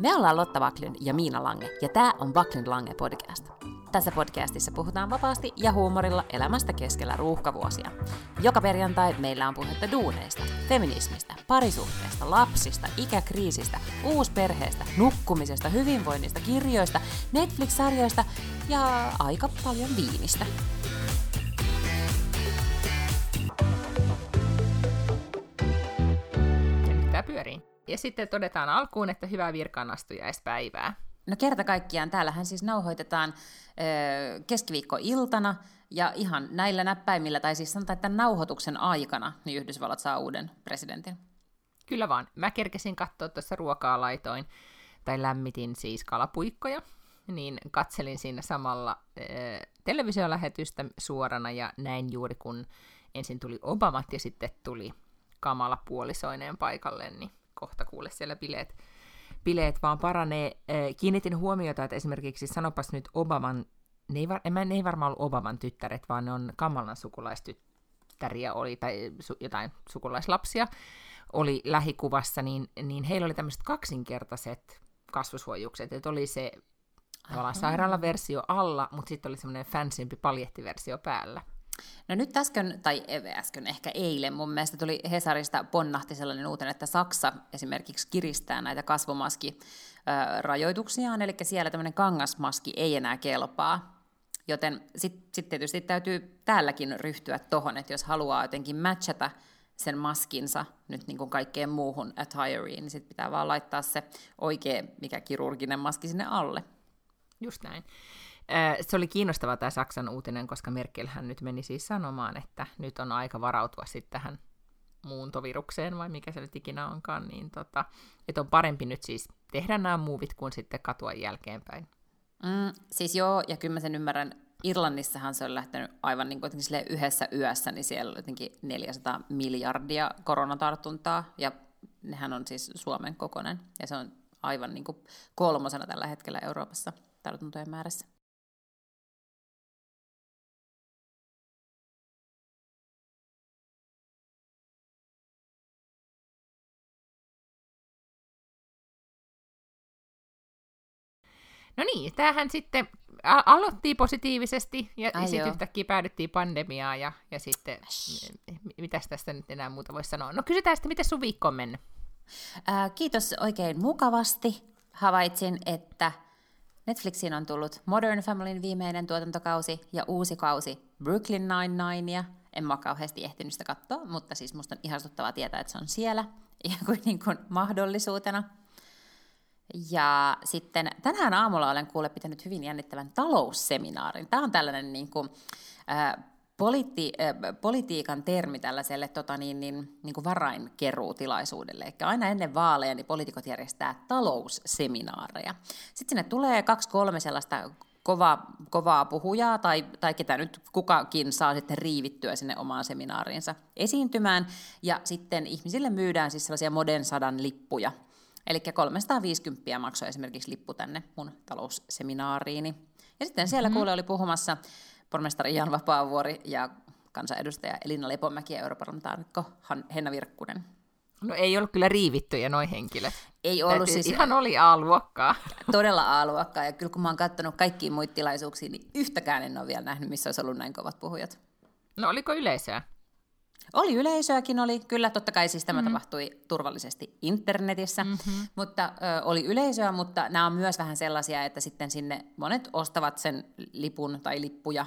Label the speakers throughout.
Speaker 1: Me ollaan Lotta Vaklin ja Miina Lange, ja tämä on Vaklin Lange podcast. Tässä podcastissa puhutaan vapaasti ja huumorilla elämästä keskellä ruuhkavuosia. Joka perjantai meillä on puhetta duuneista, feminismistä, parisuhteesta, lapsista, ikäkriisistä, uusperheestä, nukkumisesta, hyvinvoinnista, kirjoista, Netflix-sarjoista ja aika paljon viinistä.
Speaker 2: Sitten todetaan alkuun, että hyvää virkaanastujaispäivää.
Speaker 1: No kerta kaikkiaan, täällähän siis nauhoitetaan ö, keskiviikkoiltana, ja ihan näillä näppäimillä, tai siis sanotaan, että nauhoituksen aikana, niin Yhdysvallat saa uuden presidentin.
Speaker 2: Kyllä vaan. Mä kerkesin katsoa tuossa ruokaa laitoin, tai lämmitin siis kalapuikkoja, niin katselin siinä samalla ö, televisiolähetystä suorana, ja näin juuri kun ensin tuli Obamat, ja sitten tuli kamala puolisoineen paikalle, niin kohta kuule siellä bileet, bileet vaan paranee. Kiinnitin huomiota, että esimerkiksi sanopas nyt Obaman, ne ei, var, ne ei varmaan ollut Obaman tyttäret, vaan ne on Kamalan sukulaistyttäriä oli, tai su, jotain sukulaislapsia oli lähikuvassa, niin, niin heillä oli tämmöiset kaksinkertaiset kasvushuojukset, että oli se tavallaan sairaalaversio alla, mutta sitten oli semmoinen fansimpi paljettiversio päällä.
Speaker 1: No nyt äsken, tai äsken ehkä eilen, mun mielestä tuli Hesarista ponnahti sellainen uutinen, että Saksa esimerkiksi kiristää näitä kasvomaskirajoituksiaan, eli siellä tämmöinen kangasmaski ei enää kelpaa. Joten sitten sit tietysti täytyy täälläkin ryhtyä tohon, että jos haluaa jotenkin matchata sen maskinsa nyt niin kuin kaikkeen muuhun attireen, niin sitten pitää vaan laittaa se oikea, mikä kirurginen maski sinne alle.
Speaker 2: Just näin. Se oli kiinnostava tämä Saksan uutinen, koska Merkelhän nyt meni siis sanomaan, että nyt on aika varautua sitten tähän muuntovirukseen, vai mikä se nyt ikinä onkaan, niin tota, että on parempi nyt siis tehdä nämä muuvit kuin sitten katua jälkeenpäin.
Speaker 1: Mm, siis joo, ja kyllä mä sen ymmärrän. Irlannissahan se on lähtenyt aivan niin kuin yhdessä yössä, niin siellä on jotenkin 400 miljardia koronatartuntaa, ja nehän on siis Suomen kokonen, ja se on aivan niin kuin kolmosena tällä hetkellä Euroopassa tartuntojen määrässä.
Speaker 2: No niin, tämähän sitten a- aloitti positiivisesti ja, ja sitten yhtäkkiä päädyttiin pandemiaan ja, ja sitten, mitäs tästä nyt enää muuta voisi sanoa? No kysytään sitten, miten sun viikko on mennyt?
Speaker 1: Ää, kiitos oikein mukavasti. Havaitsin, että Netflixiin on tullut Modern Familyn viimeinen tuotantokausi ja uusi kausi Brooklyn Nine-Ninea. En mä ole kauheasti ehtinyt sitä katsoa, mutta siis musta on ihastuttavaa tietää, että se on siellä ihan kuin, niin kuin mahdollisuutena. Ja sitten tänään aamulla olen kuule pitänyt hyvin jännittävän talousseminaarin. Tämä on tällainen niin kuin, äh, politi- äh, politiikan termi tällaiselle tota niin, niin, niin kuin varainkeruutilaisuudelle. Eli aina ennen vaaleja niin poliitikot järjestää talousseminaareja. Sitten sinne tulee kaksi-kolme sellaista kova, kovaa puhujaa tai, tai ketä nyt kukakin saa sitten riivittyä sinne omaan seminaariinsa esiintymään. Ja sitten ihmisille myydään siis sellaisia Moden sadan lippuja – Eli 350 maksoi esimerkiksi lippu tänne mun talousseminaariini. Ja sitten siellä mm-hmm. kuule oli puhumassa pormestari Jan Vapaavuori ja kansanedustaja Elina Lepomäki ja europarlamentaarikko Henna Virkkunen.
Speaker 2: No ei ollut kyllä riivittyjä noin henkilöt.
Speaker 1: Ei ollut Täytyy,
Speaker 2: siis... Ihan oli A-luokkaa.
Speaker 1: Todella A-luokkaa, ja kyllä kun mä oon katsonut kaikkiin muita tilaisuuksia, niin yhtäkään en ole vielä nähnyt, missä olisi ollut näin kovat puhujat.
Speaker 2: No oliko yleisöä?
Speaker 1: Oli yleisöäkin, oli. Kyllä, totta kai siis tämä mm-hmm. tapahtui turvallisesti internetissä, mm-hmm. mutta ö, oli yleisöä, mutta nämä on myös vähän sellaisia, että sitten sinne monet ostavat sen lipun tai lippuja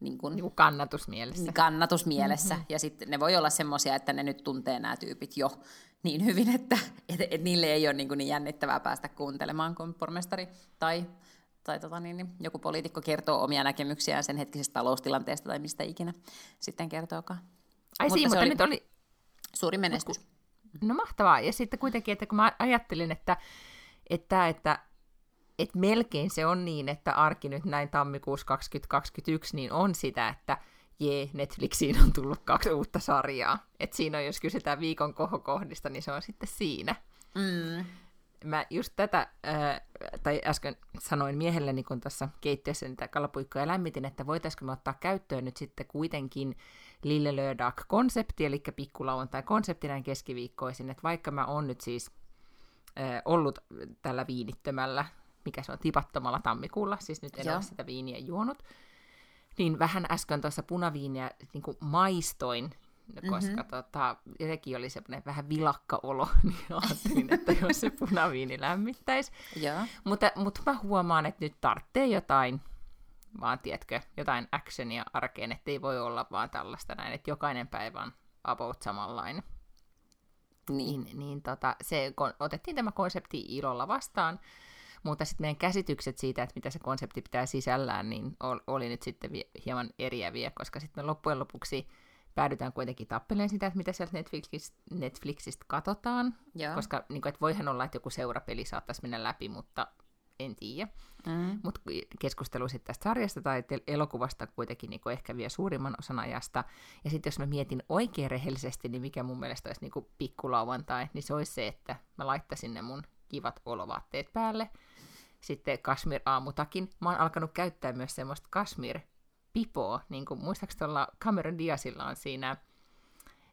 Speaker 2: niin kuin, niin kannatusmielessä.
Speaker 1: Kannatusmielessä. Mm-hmm. Ja sitten ne voi olla semmoisia, että ne nyt tuntee nämä tyypit jo niin hyvin, että et, et niille ei ole niin, kuin niin jännittävää päästä kuuntelemaan, kun pormestari tai, tai tota niin, niin joku poliitikko kertoo omia näkemyksiään sen hetkisestä taloustilanteesta tai mistä ikinä sitten kertookaan.
Speaker 2: Ai mutta siinä, mutta oli nyt oli...
Speaker 1: Suuri menestys.
Speaker 2: No mahtavaa. Ja sitten kuitenkin, että kun mä ajattelin, että, että, että, että melkein se on niin, että arki nyt näin tammikuussa 2021, niin on sitä, että jee, Netflixiin on tullut kaksi uutta sarjaa. Että siinä on, jos kysytään viikon kohokohdista, niin se on sitten siinä. Mm. Mä just tätä, äh, tai äsken sanoin miehelleni, kun tässä keittiössä niitä kalapuikkoja lämmitin, että voitaisiinko me ottaa käyttöön nyt sitten kuitenkin Lille Lördag-konsepti, eli pikkulauantai-konsepti näin keskiviikkoisin, että vaikka mä oon nyt siis ollut tällä viinittömällä, mikä se on, tipattomalla tammikuulla, siis nyt en
Speaker 1: Joo.
Speaker 2: ole sitä viiniä juonut, niin vähän äsken tuossa punaviiniä niin kuin maistoin, koska mm-hmm. tota, sekin oli semmoinen vähän vilakka olo, niin ajattelin, että jos se punaviini lämmittäisi. Mutta, mutta mä huomaan, että nyt tarvitsee jotain, vaan tiedätkö, jotain actionia arkeen, ettei voi olla vaan tällaista näin, että jokainen päivä on about samanlainen.
Speaker 1: Niin.
Speaker 2: Niin, niin tota, se, kon, otettiin tämä konsepti ilolla vastaan, mutta sitten meidän käsitykset siitä, että mitä se konsepti pitää sisällään, niin ol, oli nyt sitten vie, hieman eriäviä, koska sitten me loppujen lopuksi päädytään kuitenkin tappeleen sitä, että mitä sieltä Netflixistä, Netflixistä katsotaan,
Speaker 1: Joo.
Speaker 2: koska niin kuin, että voihan olla, että joku seurapeli saattaisi mennä läpi, mutta en tiedä.
Speaker 1: Mm.
Speaker 2: Mutta keskustelu sitten tästä sarjasta tai elokuvasta kuitenkin niin ehkä vie suurimman osan ajasta. Ja sitten jos mä mietin oikein rehellisesti, niin mikä mun mielestä olisi niin pikkulauantai, niin se olisi se, että mä laittaisin ne mun kivat olovaatteet päälle. Sitten Kashmir aamutakin. Mä oon alkanut käyttää myös semmoista Kashmir pipoa, niin kuin muistaakseni tuolla Cameron Diazilla on siinä,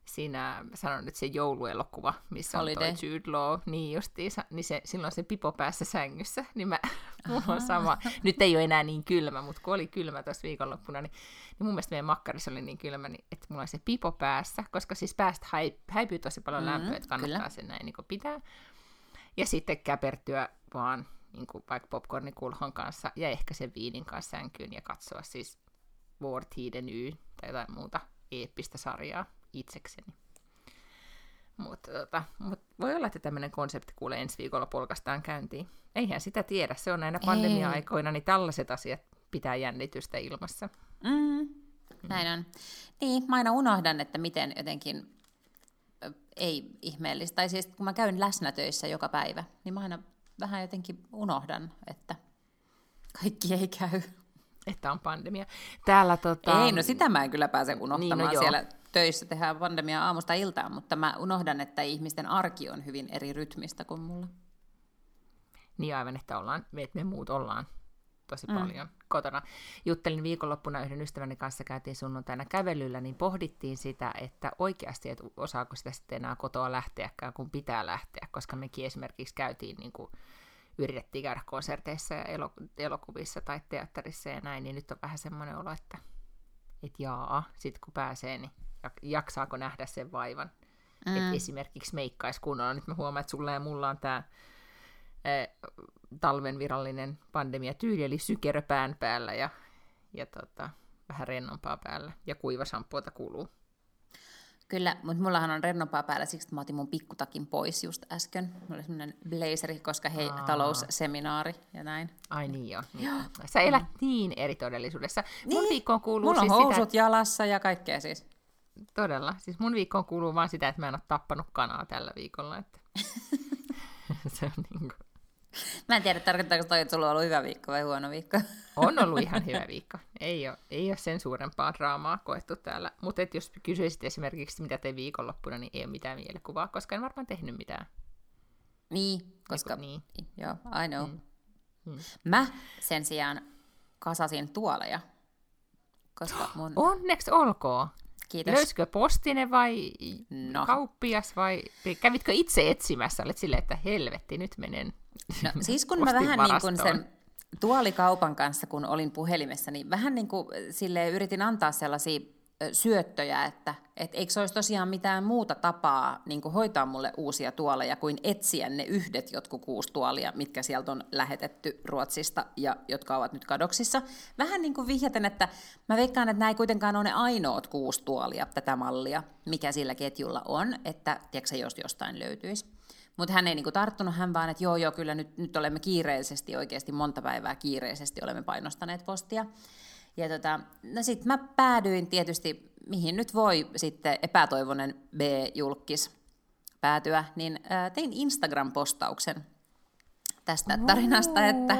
Speaker 2: siinä sanon nyt se jouluelokuva, missä
Speaker 1: Holiday.
Speaker 2: on toi Jude Law, niin justiinsa, niin se, silloin se pipo päässä sängyssä, niin mä, mulla on sama, nyt ei ole enää niin kylmä, mutta kun oli kylmä tuossa viikonloppuna, niin, niin mun mielestä meidän makkarissa oli niin kylmä, niin, että mulla oli se pipo päässä, koska siis päästä häip, häipyy tosi paljon
Speaker 1: Mm,
Speaker 2: lämpöä, että kannattaa
Speaker 1: kyllä.
Speaker 2: sen näin niin pitää. Ja sitten käpertyä vaan niin kuin vaikka popcornikulhon kanssa ja ehkä sen viinin kanssa sänkyyn ja katsoa siis War Tiden Y tai jotain muuta eeppistä sarjaa itsekseni. Mutta tota, mut voi olla, että tämmöinen konsepti kuulee ensi viikolla polkastaan käyntiin. Eihän sitä tiedä, se on näinä pandemia-aikoina, niin tällaiset asiat pitää jännitystä ilmassa.
Speaker 1: Mm. Näin on. Niin, mä aina unohdan, että miten jotenkin ei ihmeellistä. Tai siis kun mä käyn läsnä töissä joka päivä, niin mä aina vähän jotenkin unohdan, että kaikki ei käy.
Speaker 2: Että on pandemia. Täällä tota...
Speaker 1: Ei, no sitä mä en kyllä pääse unohtamaan.
Speaker 2: Niin, no joo.
Speaker 1: Siellä töissä tehdään pandemiaa aamusta iltaan, mutta mä unohdan, että ihmisten arki on hyvin eri rytmistä kuin mulla.
Speaker 2: Niin aivan, että ollaan, me, että me muut ollaan tosi mm. paljon kotona. Juttelin viikonloppuna yhden ystäväni kanssa, käytiin sunnuntaina kävelyllä, niin pohdittiin sitä, että oikeasti, että osaako sitä sitten enää kotoa lähteäkään, kun pitää lähteä, koska mekin esimerkiksi käytiin, niin kuin, yritettiin käydä konserteissa ja elo- elokuvissa tai teatterissa ja näin, niin nyt on vähän semmoinen olo, että et jaa, sitten kun pääsee, niin jaksaako nähdä sen vaivan. Mm. Että esimerkiksi meikkaisi kunnolla. Nyt mä huomaan, että sulla ja mulla on tämä talven virallinen pandemiatyyli, eli sykerö pään päällä ja, ja tota, vähän rennompaa päällä. Ja kuiva shampoota kuluu.
Speaker 1: Kyllä, mutta mullahan on rennompaa päällä, siksi että mä otin mun pikkutakin pois just äsken. Mulla oli semmoinen blazeri, koska hei,
Speaker 2: Aa.
Speaker 1: talousseminaari ja näin.
Speaker 2: Ai niin joo. Niin. Sä elät niin eri todellisuudessa. Mun
Speaker 1: Niin.
Speaker 2: viikkoon kuuluu
Speaker 1: Mulla on
Speaker 2: siis
Speaker 1: housut
Speaker 2: sitä,
Speaker 1: jalassa ja kaikkea siis.
Speaker 2: Todella, siis mun viikkoon kuuluu vaan sitä, että mä en ole tappanut kanaa tällä viikolla. Että... se on niin kuin...
Speaker 1: Mä en tiedä, tarkoittaako toi, että sulla on ollut hyvä viikko vai huono viikko.
Speaker 2: On ollut ihan hyvä viikko. Ei ole, ei ole sen suurempaa draamaa koettu täällä. Mutta jos kysyisit esimerkiksi, mitä tein viikonloppuna, niin ei ole mitään mielikuvaa, koska en varmaan tehnyt mitään.
Speaker 1: Niin, koska...
Speaker 2: Niin.
Speaker 1: Joo, I know.
Speaker 2: Mm. Mm.
Speaker 1: Mä sen sijaan kasasin tuoleja, koska mun...
Speaker 2: Onneksi olkoon.
Speaker 1: Kiitos.
Speaker 2: Löysikö postine vai
Speaker 1: No.
Speaker 2: kauppias vai kävitkö itse etsimässä? Olet silleen, että helvetti, nyt menen
Speaker 1: No, siis kun mä vähän niin kuin sen tuolikaupan kanssa, kun olin puhelimessa, niin vähän niin kuin sille yritin antaa sellaisia syöttöjä, että et eikö se olisi tosiaan mitään muuta tapaa niin hoitaa mulle uusia tuoleja kuin etsiä ne yhdet jotkut kuusi tuolia, mitkä sieltä on lähetetty Ruotsista ja jotka ovat nyt kadoksissa. Vähän niin kuin vihjaten, että mä veikkaan, että nämä ei kuitenkaan ole ne ainoat kuusi tuolia tätä mallia, mikä sillä ketjulla on, että tiedätkö, jos jostain löytyisi. Mutta hän ei niinku tarttunut, hän vaan, että joo, joo, kyllä nyt, nyt olemme kiireisesti, oikeasti monta päivää kiireisesti olemme painostaneet postia. Ja tota, no sit mä päädyin tietysti, mihin nyt voi sitten epätoivoinen B-julkis päätyä, niin ää, tein Instagram-postauksen tästä tarinasta, että,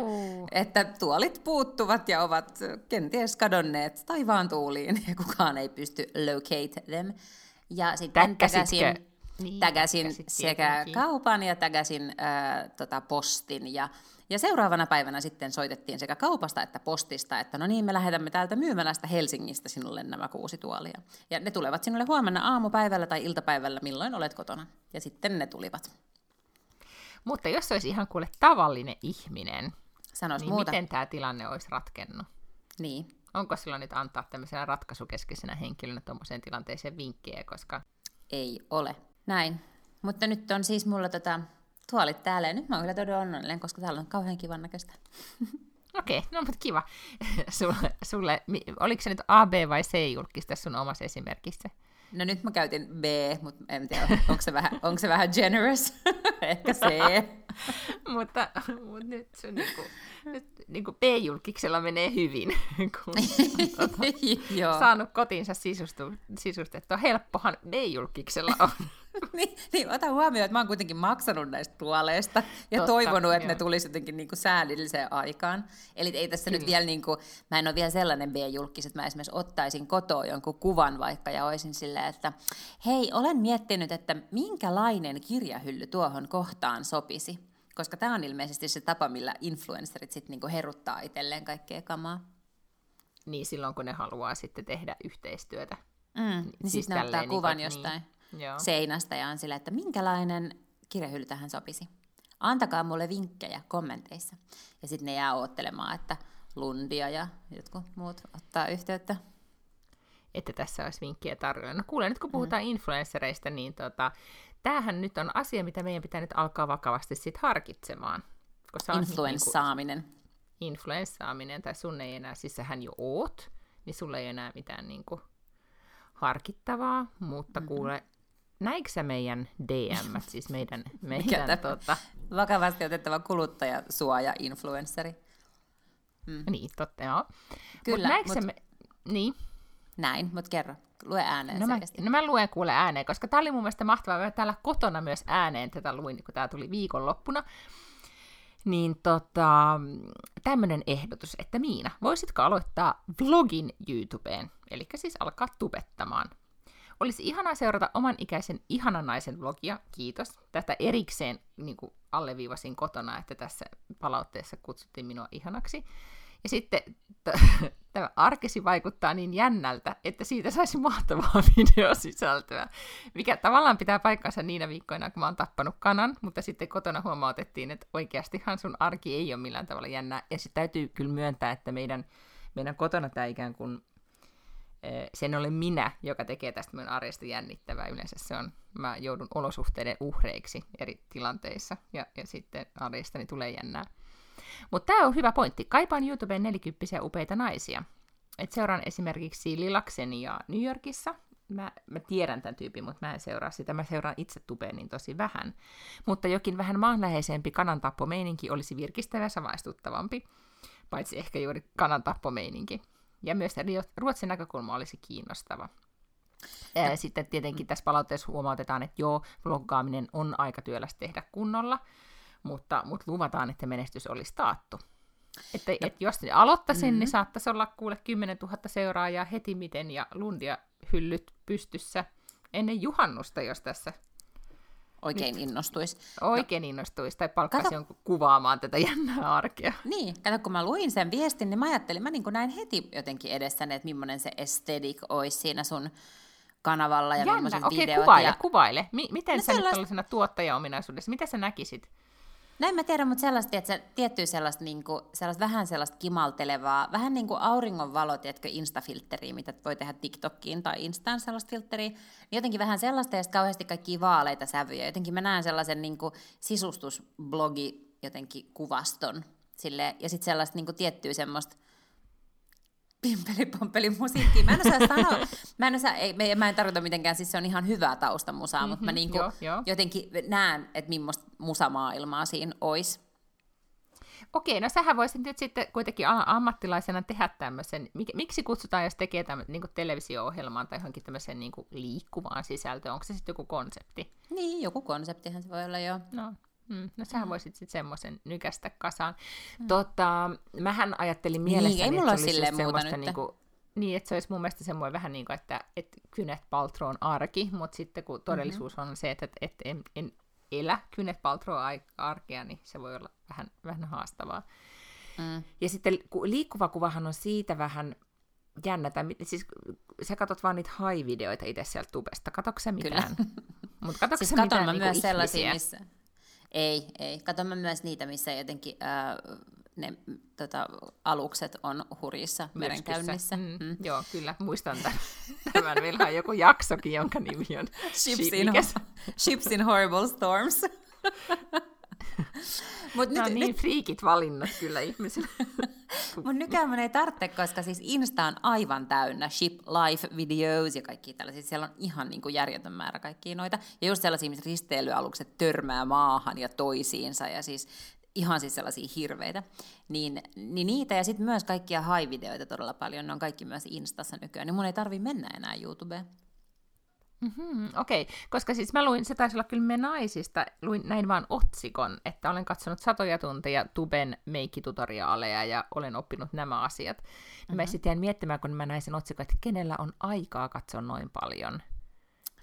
Speaker 1: että tuolit puuttuvat ja ovat kenties kadonneet taivaan tuuliin ja kukaan ei pysty locate them. Ja sitten täkäsin,
Speaker 2: Niin,
Speaker 1: täkäsin
Speaker 2: täkkäsit
Speaker 1: sekä
Speaker 2: tietenkin.
Speaker 1: kaupan ja täkäsin ää, tota postin. Ja, ja seuraavana päivänä sitten soitettiin sekä kaupasta että postista, että no niin, me lähetämme täältä myymälästä Helsingistä sinulle nämä kuusi tuolia. Ja ne tulevat sinulle huomenna aamupäivällä tai iltapäivällä, milloin olet kotona. Ja sitten ne tulivat.
Speaker 2: Mutta jos olisi ihan kuule tavallinen ihminen,
Speaker 1: Sanois
Speaker 2: niin
Speaker 1: muuta.
Speaker 2: miten tämä tilanne olisi ratkennut?
Speaker 1: Niin.
Speaker 2: Onko silloin nyt antaa tämmöisenä ratkaisukeskeisenä henkilönä tuommoiseen tilanteeseen vinkkejä, koska
Speaker 1: Ei ole. Näin. Mutta nyt on siis mulla tota, tuolit täällä ja nyt mä oon kyllä todella onnellinen, koska täällä on kauhean kivan näköistä.
Speaker 2: Okei, no mutta kiva. sulle, sulle, oliko se nyt A, B vai C julkista sun omassa esimerkissä?
Speaker 1: No nyt mä käytin B, mutta en tiedä, onko se vähän, onko se vähän generous? Ehkä C.
Speaker 2: mutta, mutta nyt se niinku, nyt niinku B-julkiksella menee hyvin, kun on tota, saanut kotiinsa sisustu, sisustettua. Helppohan B-julkiksella on.
Speaker 1: niin, niin, ota huomioon, että mä oon kuitenkin maksanut näistä tuoleista ja
Speaker 2: Totta,
Speaker 1: toivonut, että
Speaker 2: joo.
Speaker 1: ne tulisi jotenkin niin kuin säädilliseen aikaan. Eli ei tässä nyt
Speaker 2: Kyllä.
Speaker 1: vielä, niin kuin, mä en ole vielä sellainen B-julkis, että mä esimerkiksi ottaisin kotoa jonkun kuvan vaikka ja olisin silleen, että hei, olen miettinyt, että minkälainen kirjahylly tuohon kohtaan sopisi. Koska tämä on ilmeisesti se tapa, millä influencerit sitten niinku heruttaa itselleen kaikkea kamaa.
Speaker 2: niin silloin, kun ne haluaa sitten tehdä yhteistyötä.
Speaker 1: Mm, niin
Speaker 2: Siis
Speaker 1: siis ne ottaa
Speaker 2: tälleen
Speaker 1: kuvan
Speaker 2: niinku, että
Speaker 1: jostain
Speaker 2: niin. Joo.
Speaker 1: seinästä ja on silleen, että minkälainen kirjahylly tähän sopisi. Antakaa mulle vinkkejä kommenteissa. Ja sitten ne jää oottelemaan, että Lundia ja jotkut muut ottaa yhteyttä.
Speaker 2: että tässä olisi vinkkejä tarjolla. No kuule, nyt kun puhutaan mm. influenssereista, niin tota, tämähän nyt on asia, mitä meidän pitää nyt alkaa vakavasti sit harkitsemaan. Koska on
Speaker 1: Influenssaaminen.
Speaker 2: Niin influenssaaminen, tai sun ei enää, siis sähän jo oot, niin sulla ei enää mitään niin kuin, harkittavaa, mutta mm-hmm. kuule, näikö sä meidän DM, siis meidän, meidän tota,
Speaker 1: Vakavasti otettava kuluttajasuoja-influenssari.
Speaker 2: mm. niin totta joo.
Speaker 1: Kyllä,
Speaker 2: Mut
Speaker 1: mut-
Speaker 2: me, niin,
Speaker 1: Näin, mutta kerro. Lue ääneen
Speaker 2: No mä,
Speaker 1: selkeästi.
Speaker 2: no mä luen kuule ääneen, koska tämä oli mun mielestä mahtavaa. Mä täällä kotona myös ääneen tätä luin, kun tämä tuli viikonloppuna. Niin tota, tämmöinen ehdotus, että Miina, voisitko aloittaa vlogin YouTubeen? Eli siis alkaa tubettamaan. Olisi ihanaa seurata oman ikäisen ihanan naisen vlogia, kiitos. Tätä erikseen niin kuin alleviivasin kotona, että tässä palautteessa kutsuttiin minua ihanaksi. Ja sitten t- tämä arkesi vaikuttaa niin jännältä, että siitä saisi mahtavaa videosisältöä, mikä tavallaan pitää paikkansa niinä viikkoina, kun mä oon tappanut kanan, mutta sitten kotona huomautettiin, että oikeastihan sun arki ei ole millään tavalla jännää. Ja sitten täytyy kyllä myöntää, että meidän, meidän kotona tämä ikään kuin sen olen minä, joka tekee tästä minun arjesta jännittävää. Yleensä se on, mä joudun olosuhteiden uhreiksi eri tilanteissa, ja, ja sitten arjestani tulee jännää. Mutta tämä on hyvä pointti. Kaipaan YouTubeen nelikymppisiä upeita naisia. Et seuraan esimerkiksi Lilaksenia New Yorkissa. Mä, mä tiedän tämän tyypin, mutta mä en seuraa sitä. Mä seuraan itse tubeen niin tosi vähän. Mutta jokin vähän maanläheisempi kanantappomeininki olisi virkistävä ja samaistuttavampi. Paitsi ehkä juuri kanantappomeininki. Ja myös Ruotsin näkökulma olisi kiinnostava. Sitten tietenkin tässä palautteessa huomautetaan, että joo, vloggaaminen on aika työlästä tehdä kunnolla, mutta, mutta luvataan, että menestys olisi taattu. Että, no. et jos aloittaisin, mm-hmm. niin saattaisi olla kuule 10 000 seuraajaa heti miten ja lundia hyllyt pystyssä ennen juhannusta, jos tässä
Speaker 1: Oikein innostuisi.
Speaker 2: oikein no. innostuisi tai palkkaisi
Speaker 1: Kato-
Speaker 2: jonkun kuvaamaan tätä jännää arkea.
Speaker 1: Niin, kato, kun mä luin sen viestin, niin mä ajattelin, mä niin näin heti jotenkin edessäni, että millainen se aesthetic olisi siinä sun kanavalla ja
Speaker 2: Jännä,
Speaker 1: millaiset
Speaker 2: okei,
Speaker 1: videot.
Speaker 2: kuvaile,
Speaker 1: ja...
Speaker 2: kuvaile. Mi- miten
Speaker 1: No
Speaker 2: sä nyt
Speaker 1: sellaista-
Speaker 2: tällaisena tuottajaominaisuudessa, mitä sä näkisit?
Speaker 1: No en mä tiedä, mutta sellaista, se tiettyä sellaista, niin kuin, sellaista vähän sellaista kimaltelevaa, vähän niin kuin auringonvalo, tiedätkö, instafiltteriä, mitä voi tehdä TikTokkiin tai Instaan sellaista filtteriä, niin jotenkin vähän sellaista ja kauheasti kaikkia vaaleita sävyjä. Jotenkin mä näen sellaisen niin kuin sisustusblogi jotenkin kuvaston sille, ja sitten sellaista niin kuin tiettyä semmoista pimpeli musiikkia. Mä en osaa sanoa, mä en, osaa, ei, mä en tarkoita mitenkään, siis se on ihan hyvää taustamusaa, mm-hmm, mutta mä niinku
Speaker 2: joo, joo.
Speaker 1: jotenkin näen, että millaista musamaailmaa siinä olisi.
Speaker 2: Okei, no sähän voisit nyt sitten kuitenkin ammattilaisena tehdä tämmöisen, mik- miksi kutsutaan, jos tekee tämmöisen niin televisio-ohjelmaan tai johonkin tämmöiseen niin liikkuvaan sisältöön, onko se sitten joku konsepti?
Speaker 1: Niin, joku konseptihan se voi olla jo.
Speaker 2: No, mm, no sähän voisit sitten semmoisen nykästä kasaan. Mm. Tota, mähän ajattelin mielessäni,
Speaker 1: ei mulla
Speaker 2: että se olisi just semmoista niinku, niin, että se olisi mun mielestä semmoinen vähän niin kuin, että, että Kynet Paltroon arki, mutta sitten kun todellisuus mm-hmm. on se, että, että, että en, en elä Kynet Paltroon arkea, niin se voi olla vähän, vähän haastavaa.
Speaker 1: Mm.
Speaker 2: Ja sitten ku- liikkuva kuvahan on siitä vähän jännä, tai siis sä katot vaan niitä high-videoita itse sieltä tubesta, katoksa
Speaker 1: Kyllä.
Speaker 2: mitään? Mutta katoksa
Speaker 1: Siis katon
Speaker 2: mitään
Speaker 1: mä
Speaker 2: niinku
Speaker 1: myös sellaisia,
Speaker 2: ihmisiä?
Speaker 1: missä... Ei, ei. Katsomme myös niitä, missä jotenkin ää, ne tota, alukset on hurjissa merenkäynnissä.
Speaker 2: Mm,
Speaker 1: Mm.
Speaker 2: Joo, kyllä, muistan tämän. Tämän meillä on joku jaksokin, jonka nimi on
Speaker 1: Ships,
Speaker 2: Ship-
Speaker 1: in, ships in horrible storms. Mut nyt,
Speaker 2: on niin friikit valinnat kyllä ihmisille.
Speaker 1: Mutta nykyään mun ei tarvitse, koska siis Insta on aivan täynnä ship life videos ja kaikki tällaisia. Siellä on ihan niin kuin järjetön määrä kaikkia noita. Ja just sellaisia, missä risteilyalukset törmää maahan ja toisiinsa ja siis ihan siis sellaisia hirveitä. Niin, niin niitä ja sitten myös kaikkia high-videoita todella paljon. Ne on kaikki myös Instassa nykyään. Niin mun ei tarvi mennä enää YouTubeen.
Speaker 2: Mm, Okei, okay. koska siis mä luin, se taisi olla kyllä me naisista, luin näin vaan otsikon, että olen katsonut satoja tunteja Tuben meikkitutoriaaleja ja olen oppinut nämä asiat. Mm-hmm. Mä sitten jäin miettimään, kun mä näin sen otsikon, että kenellä on aikaa katsoa noin paljon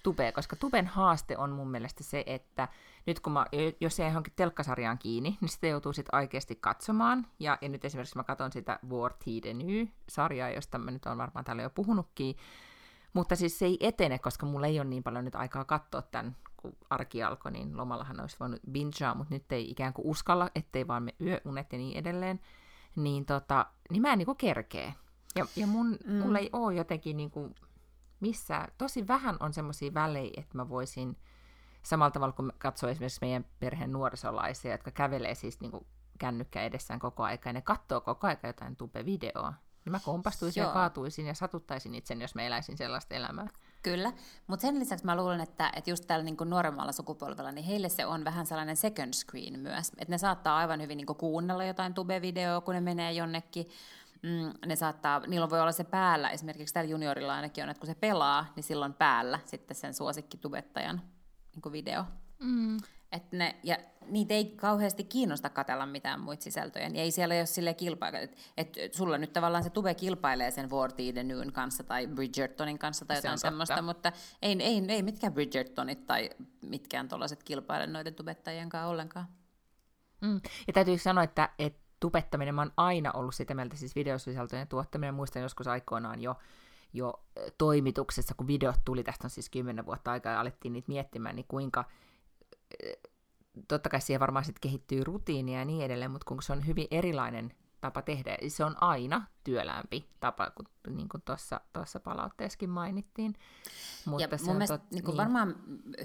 Speaker 2: Tubea, koska Tuben haaste on mun mielestä se, että nyt kun mä, jos ei johonkin telkkasarjaan kiinni, niin sitä joutuu sitten oikeasti katsomaan. Ja, ja nyt esimerkiksi mä katson sitä War sarjaa josta mä nyt on varmaan täällä jo puhunutkin, mutta siis se ei etene, koska mulla ei ole niin paljon nyt aikaa katsoa tämän, kun arki alkoi, niin lomallahan olisi voinut bingea, mutta nyt ei ikään kuin uskalla, ettei vaan me yöunet ja niin edelleen. Niin, tota, niin mä en niin kuin kerkee. Ja, ja mun, mm. mulla ei ole jotenkin niin kuin missään, tosi vähän on semmoisia välejä, että mä voisin samalla tavalla kuin katsoo esimerkiksi meidän perheen nuorisolaisia, jotka kävelee siis niin kuin kännykkä edessään koko aika, ja ne katsoo koko aika jotain tube-videoa. Niin mä kompastuisin
Speaker 1: Joo.
Speaker 2: ja kaatuisin ja satuttaisin itseni, jos mä eläisin sellaista elämää.
Speaker 1: Kyllä, mutta sen lisäksi mä luulen, että, että just tällä niin nuoremmalla sukupolvella, niin heille se on vähän sellainen second screen myös. Että ne saattaa aivan hyvin niin kuunnella jotain tube-videoa, kun ne menee jonnekin. Mm, ne saattaa, niillä voi olla se päällä, esimerkiksi tällä juniorilla ainakin on, että kun se pelaa, niin silloin päällä sitten sen suosikkitubettajan niin video.
Speaker 2: Mm.
Speaker 1: Et ne, ja niitä ei kauheasti kiinnosta katella mitään muita sisältöjä. Niin ei siellä ole silleen kilpailla, että et sulla nyt tavallaan se tube kilpailee sen Vorti Nyn kanssa tai Bridgertonin kanssa tai
Speaker 2: Se
Speaker 1: jotain
Speaker 2: totta.
Speaker 1: semmoista, mutta ei, ei, ei mitkään Bridgertonit tai mitkään tuollaiset kilpaile noiden tubettajien kanssa ollenkaan.
Speaker 2: Mm. Ja täytyy sanoa, että, että tubettaminen, mä oon aina ollut sitä mieltä, siis videosisältöjen tuottaminen, muistan joskus aikoinaan jo, jo toimituksessa, kun videot tuli, tästä on siis kymmenen vuotta aikaa, ja alettiin niitä miettimään, niin kuinka, totta kai siihen varmaan sitten kehittyy rutiinia ja niin edelleen, mutta kun se on hyvin erilainen tapa tehdä, se on aina työläämpi tapa, kun, niin kuin tuossa, tuossa palautteessakin mainittiin.
Speaker 1: ja
Speaker 2: se
Speaker 1: mun
Speaker 2: on
Speaker 1: mielestä
Speaker 2: tot-
Speaker 1: niin kuin varmaan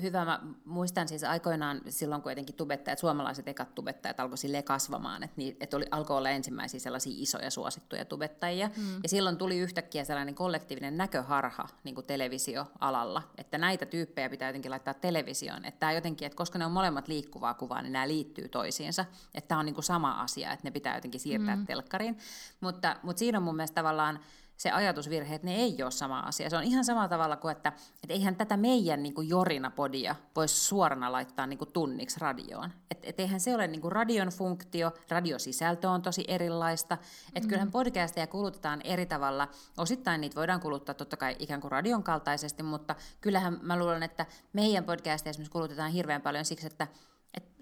Speaker 1: hyvä, mä muistan siis aikoinaan silloin kuitenkin tubettajat, suomalaiset ekat tubettajat alkoi silleen kasvamaan, että, niin, että oli, alkoi olla ensimmäisiä sellaisia isoja suosittuja tubettajia, mm. ja silloin tuli yhtäkkiä sellainen kollektiivinen näköharha niin kuin televisioalalla, että näitä tyyppejä pitää jotenkin laittaa televisioon, että tämä jotenkin, että koska ne on molemmat liikkuvaa kuvaa, niin nämä liittyy toisiinsa, että tämä on niin kuin sama asia, että ne pitää jotenkin siirtää mm. telkkariin, mutta, mutta siinä on mun mielestä tavallaan se ajatusvirhe, että ne ei ole sama asia. Se on ihan samalla tavalla kuin, että, että eihän tätä meidän niin kuin Jorina-podia voisi suorana laittaa niin kuin tunniksi radioon. Et, et eihän se ole niin kuin radion funktio, radiosisältö on tosi erilaista. Et mm. kyllähän podcasteja kulutetaan eri tavalla. Osittain niitä voidaan kuluttaa totta kai ikään kuin radion kaltaisesti, mutta kyllähän mä luulen, että meidän podcasteja esimerkiksi kulutetaan hirveän paljon siksi, että et,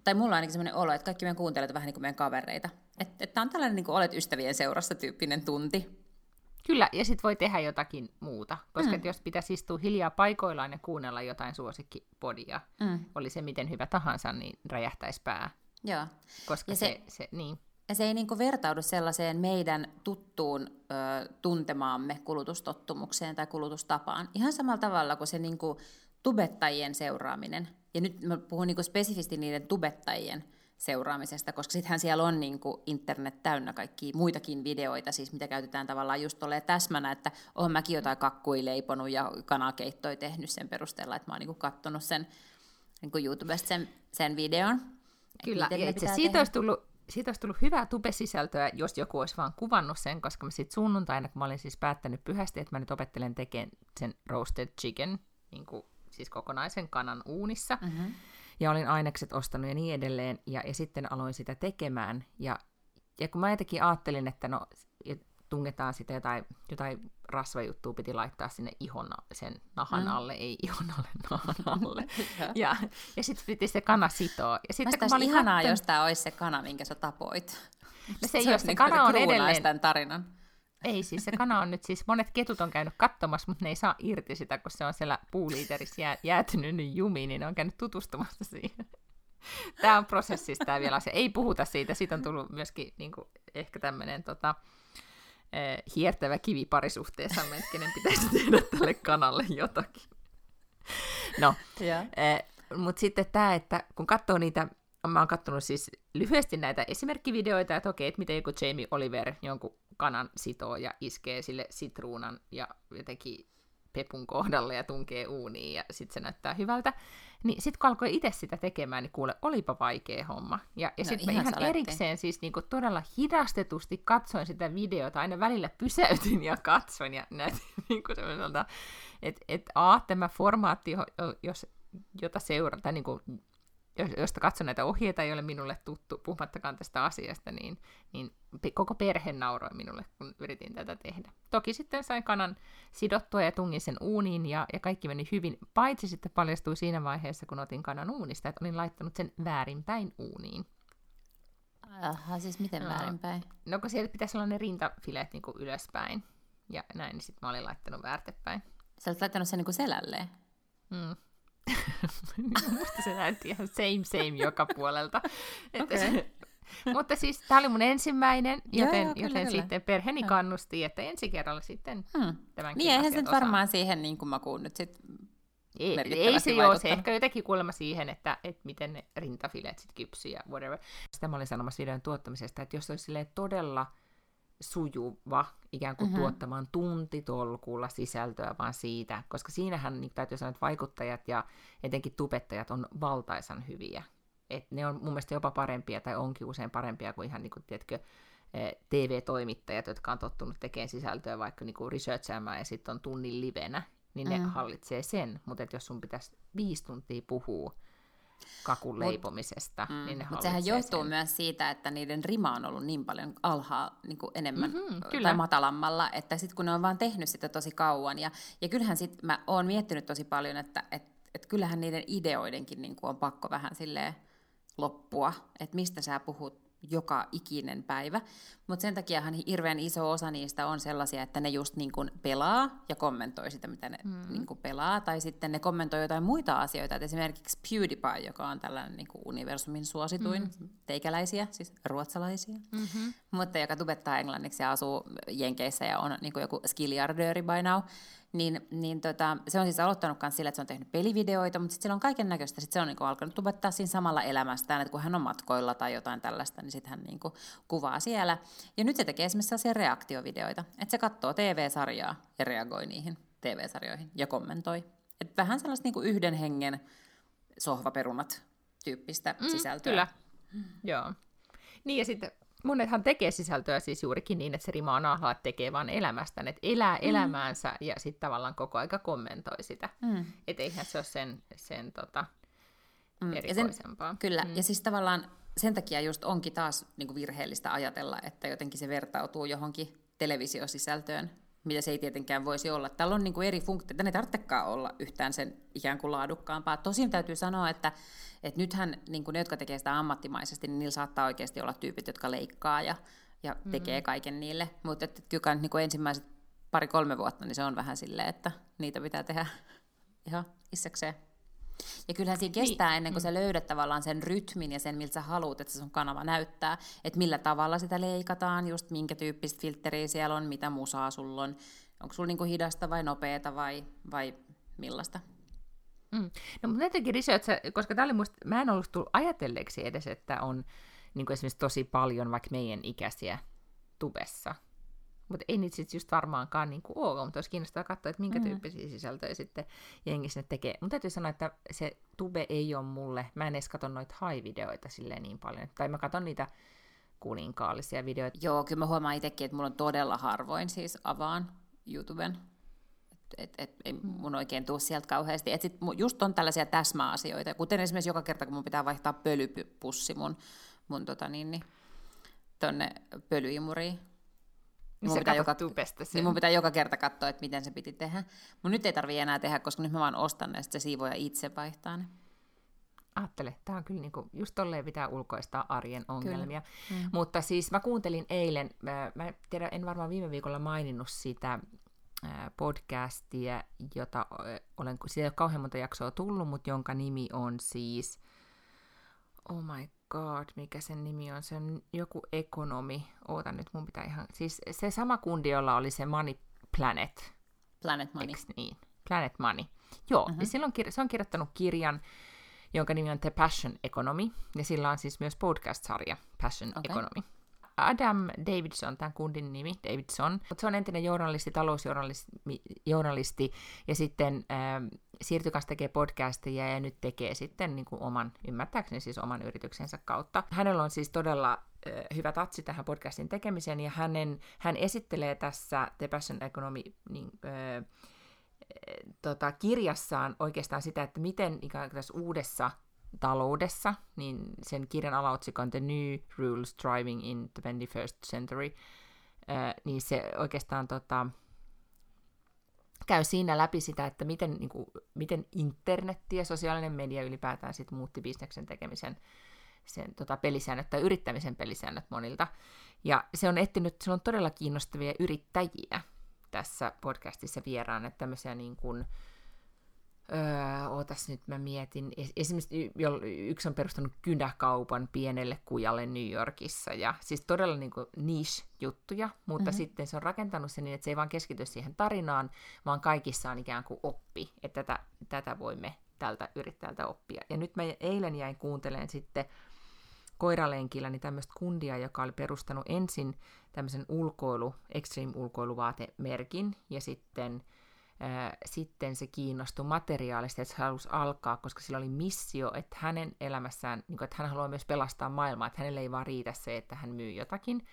Speaker 1: tai mulla on ainakin sellainen olo, että kaikki meidän kuuntelijat on vähän niin kuin meidän kavereita. Että et tämä on tällainen niin kuin olet ystävien seurassa tyyppinen tunti.
Speaker 2: Kyllä, ja sitten voi tehdä jotakin muuta, koska mm. jos pitäisi istua hiljaa paikoillaan ja kuunnella jotain suosikkipodia,
Speaker 1: Mm.
Speaker 2: oli se miten hyvä tahansa, niin räjähtäisi pää.
Speaker 1: Joo.
Speaker 2: Koska
Speaker 1: Ja
Speaker 2: se,
Speaker 1: se-
Speaker 2: se, niin.
Speaker 1: Ja se ei niinku vertaudu sellaiseen meidän tuttuun ö, tuntemaamme kulutustottumukseen tai kulutustapaan. Ihan samalla tavalla kuin se niinku tubettajien seuraaminen. Ja nyt mä puhun niinku spesifisti niiden tubettajien seuraamisesta, koska sittenhän siellä on niinku internet täynnä kaikkia muitakin videoita, siis mitä käytetään tavallaan just tolleen täsmänä, että oon mäkin jotain kakkuja leiponut ja kanakeittoja tehnyt sen perusteella, että mä oon niinku kattonut sen niinku YouTubesta sen, sen videon.
Speaker 2: Kyllä, ja itse siitä
Speaker 1: tehdä.
Speaker 2: olisi, tullut, siitä olisi tullut hyvää tube-sisältöä, jos joku olisi vaan kuvannut sen, koska mä sitten sunnuntaina, kun mä olin siis päättänyt pyhästi, että mä nyt opettelen tekemään sen roasted chicken, niin kuin, siis kokonaisen kanan uunissa,
Speaker 1: Mm-hmm.
Speaker 2: ja olin ainekset ostanut ja niin edelleen, ja, ja sitten aloin sitä tekemään, ja, ja kun mä jotenkin ajattelin, että no, tungetaan sitä jotain, jotain rasvajuttua piti laittaa sinne ihon sen nahan
Speaker 1: Mm.
Speaker 2: alle, ei ihon alle, nahan alle, ja, ja sitten piti se kana sitoa. Ja sitten kun mä olin
Speaker 1: ihanaa,
Speaker 2: kattonut-
Speaker 1: jos tämä olisi se kana, minkä sä tapoit.
Speaker 2: No se ei
Speaker 1: olisi
Speaker 2: ole, se
Speaker 1: niin
Speaker 2: kana on edelleen,
Speaker 1: tämän tarinan.
Speaker 2: Ei siis se kana on nyt siis, monet ketut on käynyt katsomassa, mutta ne ei saa irti sitä, kun se on siellä puuliiterissä jää, jäätynyt nyt jumiin, niin ne on käynyt tutustumassa siihen. Tämä on prosessista tämä vielä asia. Ei puhuta siitä. Siitä on tullut myöskin niin kuin, ehkä tämmöinen tota, eh, hiertävä kivi parisuhteessa, että kenen pitäisi tehdä tälle kanalle jotakin. No, eh, mutta sitten tämä, että kun katsoo niitä, mä oon katsonut siis lyhyesti näitä esimerkkivideoita, että okei, että miten joku Jamie Oliver jonkun kanan sitoo ja iskee sille sitruunan ja jotenkin pepun kohdalle ja tunkee uuniin ja sitten se näyttää hyvältä. Niin sitten kun alkoi itse sitä tekemään, niin kuule, olipa vaikea homma. Ja, ja no, sitten ihan, ihan erikseen siis niinku todella hidastetusti katsoin sitä videota, aina välillä pysäytin ja katsoin ja näytin niinku semmoiselta, että et, a, tämä formaatti, jos, jota seurata, niin kuin josta katson näitä ohjeita, ei ole minulle tuttu, puhumattakaan tästä asiasta, niin, niin koko perhe nauroi minulle, kun yritin tätä tehdä. Toki sitten sain kanan sidottua ja tungin sen uuniin, ja, ja kaikki meni hyvin, paitsi sitten paljastui siinä vaiheessa, kun otin kanan uunista, että olin laittanut sen väärinpäin uuniin.
Speaker 1: Aha, siis miten no, väärinpäin?
Speaker 2: No kun siellä pitäisi olla ne rintafileet niin kuin ylöspäin, ja näin, niin sitten mä olin laittanut väärtepäin.
Speaker 1: Sä olet laittanut sen niin kuin selälleen?
Speaker 2: Mm. Musta se näytti ihan same same joka puolelta. okay. se, mutta siis tämä oli mun ensimmäinen, joten, joo, joo, joten kyllä. sitten perheeni joo. kannusti, että ensi kerralla sitten hmm.
Speaker 1: tämänkin Niin eihän se nyt varmaan siihen niin kuin makuun nyt sit
Speaker 2: ei, ei se joo, se ehkä jotenkin kuulemma siihen, että, että miten ne rintafileet sitten kypsyy ja whatever. Sitä mä olin sanomassa videon tuottamisesta, että jos olisi todella sujuva ikään kuin mm-hmm. tuottamaan tuntitolkulla sisältöä vaan siitä, koska siinähän niin täytyy sanoa, että vaikuttajat ja etenkin tubettajat on valtaisan hyviä. Et ne on mun mielestä jopa parempia tai onkin usein parempia kuin ihan niin kuin, tiedätkö, eh, TV-toimittajat, jotka on tottunut tekemään sisältöä vaikka niin kuin researchaamaan ja sitten on tunnin livenä, niin ne mm. hallitsee sen. Mutta jos sun pitäisi viisi tuntia puhua kakun leipomisesta. Mm, niin ne
Speaker 1: mutta sehän johtuu sen. myös siitä, että niiden rima on ollut niin paljon alhaa niin kuin enemmän mm-hmm, kyllä. tai matalammalla, että sitten kun ne on vaan tehnyt sitä tosi kauan, ja, ja kyllähän sitten mä oon miettinyt tosi paljon, että et, et kyllähän niiden ideoidenkin niin kuin on pakko vähän silleen loppua, että mistä sä puhut joka ikinen päivä. Mutta sen takiahan hirveän iso osa niistä on sellaisia, että ne just niin kuin pelaa ja kommentoi sitä, mitä ne mm. niin kuin pelaa. Tai sitten ne kommentoi jotain muita asioita. Et esimerkiksi PewDiePie, joka on tällainen niin kuin universumin suosituin mm. teikäläisiä, siis ruotsalaisia. Mm-hmm. Mutta joka tubettaa englanniksi ja asuu Jenkeissä ja on niin kuin joku skilliardööri by now niin, niin tota, se on siis aloittanut myös sillä, että se on tehnyt pelivideoita, mutta sitten on kaiken näköistä. Sitten se on niinku alkanut tubettaa siinä samalla elämästään, että kun hän on matkoilla tai jotain tällaista, niin sitten hän niinku kuvaa siellä. Ja nyt se tekee esimerkiksi sellaisia reaktiovideoita, että se katsoo TV-sarjaa ja reagoi niihin TV-sarjoihin ja kommentoi. Et vähän sellaista niinku yhden hengen sohvaperunat tyyppistä mm, sisältöä.
Speaker 2: Kyllä, joo. Niin ja sitten monethan tekee sisältöä siis juurikin niin, että se rima on alhaa, että tekee vaan elämästään, että elää mm. elämäänsä ja sitten tavallaan koko aika kommentoi sitä. Mm. Että eihän se ole sen, sen tota, mm. erikoisempaa.
Speaker 1: Sen, kyllä, mm. ja siis tavallaan sen takia just onkin taas niin kuin virheellistä ajatella, että jotenkin se vertautuu johonkin televisiosisältöön, mitä se ei tietenkään voisi olla. Täällä on niin kuin eri funktioita, ne tarvitsekaan olla yhtään sen ikään kuin laadukkaampaa. Tosin täytyy sanoa, että, että nythän niin kuin ne, jotka tekee sitä ammattimaisesti, niin niillä saattaa oikeasti olla tyypit, jotka leikkaa ja, ja mm-hmm. tekee kaiken niille. Mutta että, kyllä niin kuin ensimmäiset pari-kolme vuotta, niin se on vähän silleen, että niitä pitää tehdä ihan issekseen. Ja kyllähän siinä kestää niin. ennen kuin sä löydät tavallaan sen rytmin ja sen, miltä sä haluat, että se sun kanava näyttää. Että millä tavalla sitä leikataan, just minkä tyyppistä filtteriä siellä on, mitä musaa sulla on. Onko sulla niinku hidasta vai nopeata vai, vai millaista?
Speaker 2: Mm. No mutta jotenkin research, koska tämä oli musta, mä en ollut tullut ajatelleeksi edes, että on niin kuin esimerkiksi tosi paljon vaikka meidän ikäisiä tubessa. Mutta ei niitä sitten just varmaankaan niin kuin ole, mutta olisi kiinnostavaa katsoa, että minkä mm. tyyppisiä sisältöjä sitten jengi sinne tekee. Mutta täytyy sanoa, että se tube ei ole mulle, mä en edes katso noita high-videoita silleen niin paljon. Tai mä katson niitä kuninkaallisia videoita.
Speaker 1: Joo, kyllä mä huomaan itsekin, että mulla on todella harvoin siis avaan YouTuben. Et, et, ei mm. mun oikein tuu sieltä kauheasti. Et sit just on tällaisia täsmäasioita, kuten esimerkiksi joka kerta, kun mun pitää vaihtaa pölypussi mun, mun tota niin, niin, tonne pölyimuriin,
Speaker 2: niin mun, pitää joka,
Speaker 1: niin mun pitää joka kerta katsoa, että miten se piti tehdä. Mun nyt ei tarvitse enää tehdä, koska nyt mä vaan ostan ne, se siivoja itse vaihtaa ne.
Speaker 2: Ajattele, tämä on kyllä niinku, just tolleen pitää ulkoistaa arjen ongelmia. Mm. Mutta siis mä kuuntelin eilen, mä, mä tiedän, en varmaan viime viikolla maininnut sitä podcastia, jota olen, siitä ei ole kauhean monta jaksoa tullut, mutta jonka nimi on siis oh my god, mikä sen nimi on, se on joku ekonomi, oota nyt mun pitää ihan, siis se sama kundi, jolla oli se Money Planet.
Speaker 1: Planet Money.
Speaker 2: Eks niin? Planet Money. Joo, mm-hmm. niin silloin se on kirjoittanut kirjan, jonka nimi on The Passion Economy, ja sillä on siis myös podcast-sarja Passion okay. Economy. Adam Davidson, tämän kundin nimi, Davidson, mutta se on entinen journalisti, talousjournalisti, ja sitten ähm, siirtyi kanssa tekemään podcasteja ja nyt tekee sitten niin kuin oman, ymmärtääkseni siis oman yrityksensä kautta. Hänellä on siis todella äh, hyvä tatsi tähän podcastin tekemiseen, ja hänen, hän esittelee tässä The Passion Economy niin, äh, tota, kirjassaan oikeastaan sitä, että miten ikään kuin tässä uudessa taloudessa, niin sen kirjan alaotsikko on The New Rules Driving in the 21st Century, äh, niin se oikeastaan tota, käy siinä läpi sitä, että miten, niin kuin, miten internetti ja sosiaalinen media ylipäätään sit muutti bisneksen tekemisen sen tota, pelisäännöt tai yrittämisen pelisäännöt monilta. Ja se on etsinyt, se on todella kiinnostavia yrittäjiä tässä podcastissa vieraan, että tämmöisiä niin kuin, Öö, ootas nyt, mä mietin. Esimerkiksi yksi on perustanut kynäkaupan pienelle kujalle New Yorkissa. Ja siis todella niin niche-juttuja, mutta mm-hmm. sitten se on rakentanut sen niin, että se ei vaan keskity siihen tarinaan, vaan kaikissa on ikään kuin oppi, että tätä, tätä voimme tältä yrittäjältä oppia. Ja nyt mä eilen jäin kuuntelemaan sitten koiralenkillä niin tämmöistä kundia, joka oli perustanut ensin tämmöisen ulkoilu, extreme ulkoiluvaatemerkin, ja sitten sitten se kiinnostui materiaalista, että se halusi alkaa, koska sillä oli missio, että hänen elämässään, niin kuin, että hän haluaa myös pelastaa maailmaa, että hänelle ei vaan riitä se, että hän myy jotakin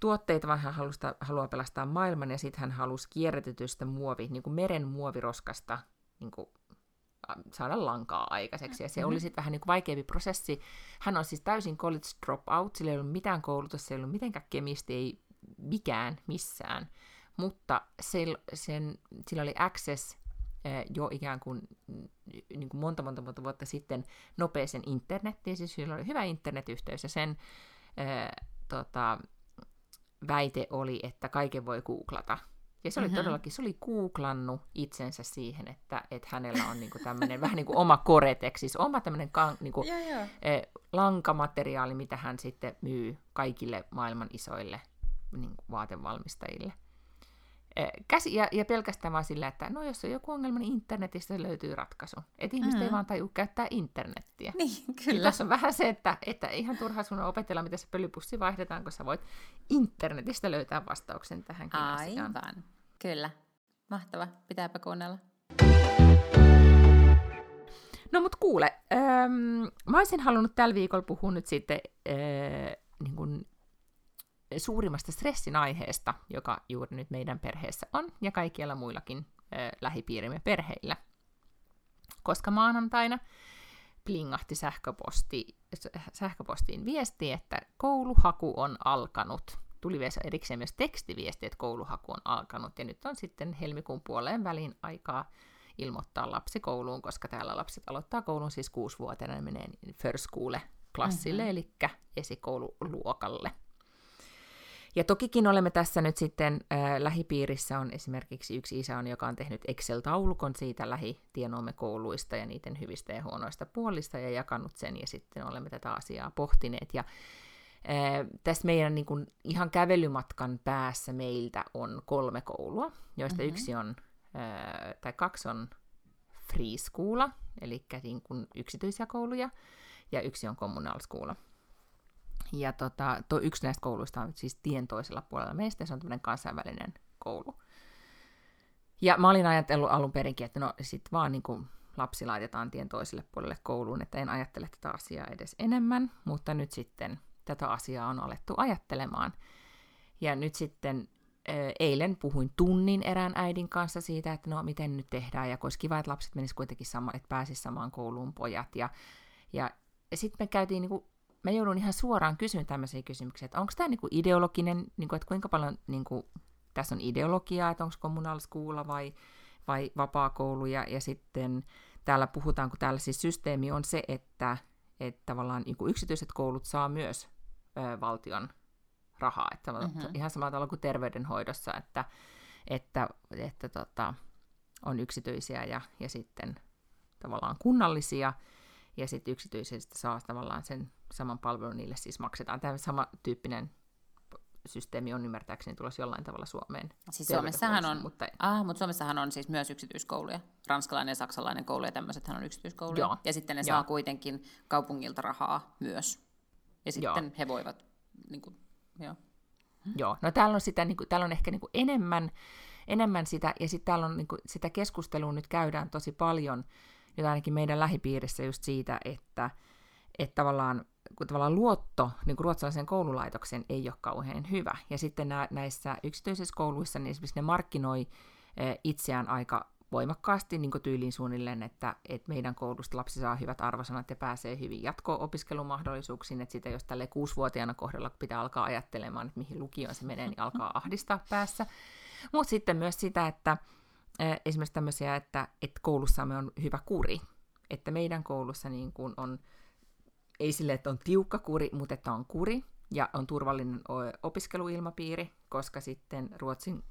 Speaker 2: tuotteita, vaan hän halusta, haluaa pelastaa maailman, ja sitten hän halusi kierrätetystä muovi, niin kuin meren muoviroskasta niin kuin, saada lankaa aikaiseksi, ja se mm-hmm. oli sitten vähän niin kuin vaikeampi prosessi. Hän on siis täysin college dropout, sillä ei ollut mitään koulutusta, ei ollut mitenkään kemisti, ei mikään missään mutta sen, sen, sillä oli access jo ikään kuin, niin kuin monta, monta, monta vuotta sitten nopeeseen internettiin, siis sillä oli hyvä internetyhteys, ja sen ää, tota, väite oli, että kaiken voi googlata. Ja se oli mm-hmm. todellakin, se oli googlannut itsensä siihen, että, että hänellä on niinku tämmöinen vähän niin kuin oma koretex, siis oma tämmöinen niinku, yeah, yeah. lankamateriaali, mitä hän sitten myy kaikille maailman isoille niin kuin vaatevalmistajille. Käsi, ja, ja pelkästään vaan sillä, että no jos on joku ongelma, niin internetistä löytyy ratkaisu. Että ihmiset mm. ei vaan taju käyttää internettiä.
Speaker 1: Niin, kyllä. Ja
Speaker 2: tässä on vähän se, että, että ihan turha sun opetella, miten se pölypussi vaihdetaan, kun sä voit internetistä löytää vastauksen tähän
Speaker 1: asiaan. Aivan, kyllä. Mahtava, pitääpä kuunnella.
Speaker 2: No mut kuule, ähm, mä olisin halunnut tällä viikolla puhua nyt sitten äh, niin suurimmasta stressin aiheesta, joka juuri nyt meidän perheessä on, ja kaikkialla muillakin äh, lähipiirimme perheillä. Koska maanantaina plingahti sähköposti, sähköpostiin viesti, että kouluhaku on alkanut. Tuli erikseen myös tekstiviesti, että kouluhaku on alkanut, ja nyt on sitten helmikuun puoleen väliin aikaa ilmoittaa lapsi kouluun, koska täällä lapset aloittaa koulun siis kuusivuotiaana, menee first school klassille, mm-hmm. eli esikoululuokalle. Ja tokikin olemme tässä nyt sitten äh, lähipiirissä on esimerkiksi yksi isä, on, joka on tehnyt Excel-taulukon siitä lähitienoomme kouluista ja niiden hyvistä ja huonoista puolista ja jakanut sen ja sitten olemme tätä asiaa pohtineet. Ja äh, tässä meidän niin kuin, ihan kävelymatkan päässä meiltä on kolme koulua, joista mm-hmm. yksi on, äh, tai kaksi on free schoola, eli niin kuin yksityisiä kouluja, ja yksi on kommunal schoola. Ja tota, to, yksi näistä kouluista on siis tien toisella puolella meistä, se on tämmöinen kansainvälinen koulu. Ja mä olin ajatellut alun perinkin, että no sit vaan niin kuin lapsi laitetaan tien toiselle puolelle kouluun, että en ajattele tätä asiaa edes enemmän, mutta nyt sitten tätä asiaa on alettu ajattelemaan. Ja nyt sitten eilen puhuin tunnin erään äidin kanssa siitä, että no miten nyt tehdään, ja olisi kiva, että lapset menisivät kuitenkin sama, että pääsisivät samaan kouluun pojat. Ja, ja sitten me käytiin niin mä joudun ihan suoraan kysymään tämmöisiä kysymyksiä, että onko tämä niinku ideologinen, niinku, että kuinka paljon niinku, tässä on ideologiaa, että onko kommunal school vai, vai vapaa-koulu, ja, ja sitten täällä puhutaan, kun täällä siis systeemi on se, että, että tavallaan niinku yksityiset koulut saa myös ö, valtion rahaa, että mm-hmm. ihan samalla tavalla kuin terveydenhoidossa, että, että, että tota, on yksityisiä ja, ja sitten tavallaan kunnallisia, ja sitten yksityisestä saa tavallaan sen saman palvelun, niille siis maksetaan. Tämä sama tyyppinen systeemi on ymmärtääkseni tulossa jollain tavalla Suomeen.
Speaker 1: Siis Suomessahan on, mutta... Ah, mutta Suomessahan on siis myös yksityiskouluja. Ranskalainen ja saksalainen koulu ja tämmöisethän on yksityiskouluja. Joo. Ja sitten ne Joo. saa kuitenkin kaupungilta rahaa myös. Ja sitten Joo. he voivat, niin kuin, jo.
Speaker 2: Joo, no täällä on, sitä, niin kuin, täällä on ehkä niin kuin enemmän, enemmän sitä, ja sitten täällä on niin kuin, sitä keskustelua nyt käydään tosi paljon, nyt ainakin meidän lähipiirissä just siitä, että, että tavallaan kun tavallaan luotto niin kuin ruotsalaisen koululaitoksen ei ole kauhean hyvä. Ja sitten nä, näissä yksityisissä kouluissa niin esimerkiksi ne markkinoi eh, itseään aika voimakkaasti niin tyyliin suunnilleen, että, että meidän koulusta lapsi saa hyvät arvosanat ja pääsee hyvin jatko-opiskelumahdollisuuksiin, että sitä jos tälle kuusivuotiaana kohdalla pitää alkaa ajattelemaan, että mihin lukioon se menee, niin alkaa ahdistaa päässä. Mutta sitten myös sitä, että esimerkiksi tämmöisiä, että, että koulussamme on hyvä kuri, että meidän koulussa niin kuin on ei sille, että on tiukka kuri, mutta että on kuri ja on turvallinen opiskeluilmapiiri, koska sitten Ruotsin,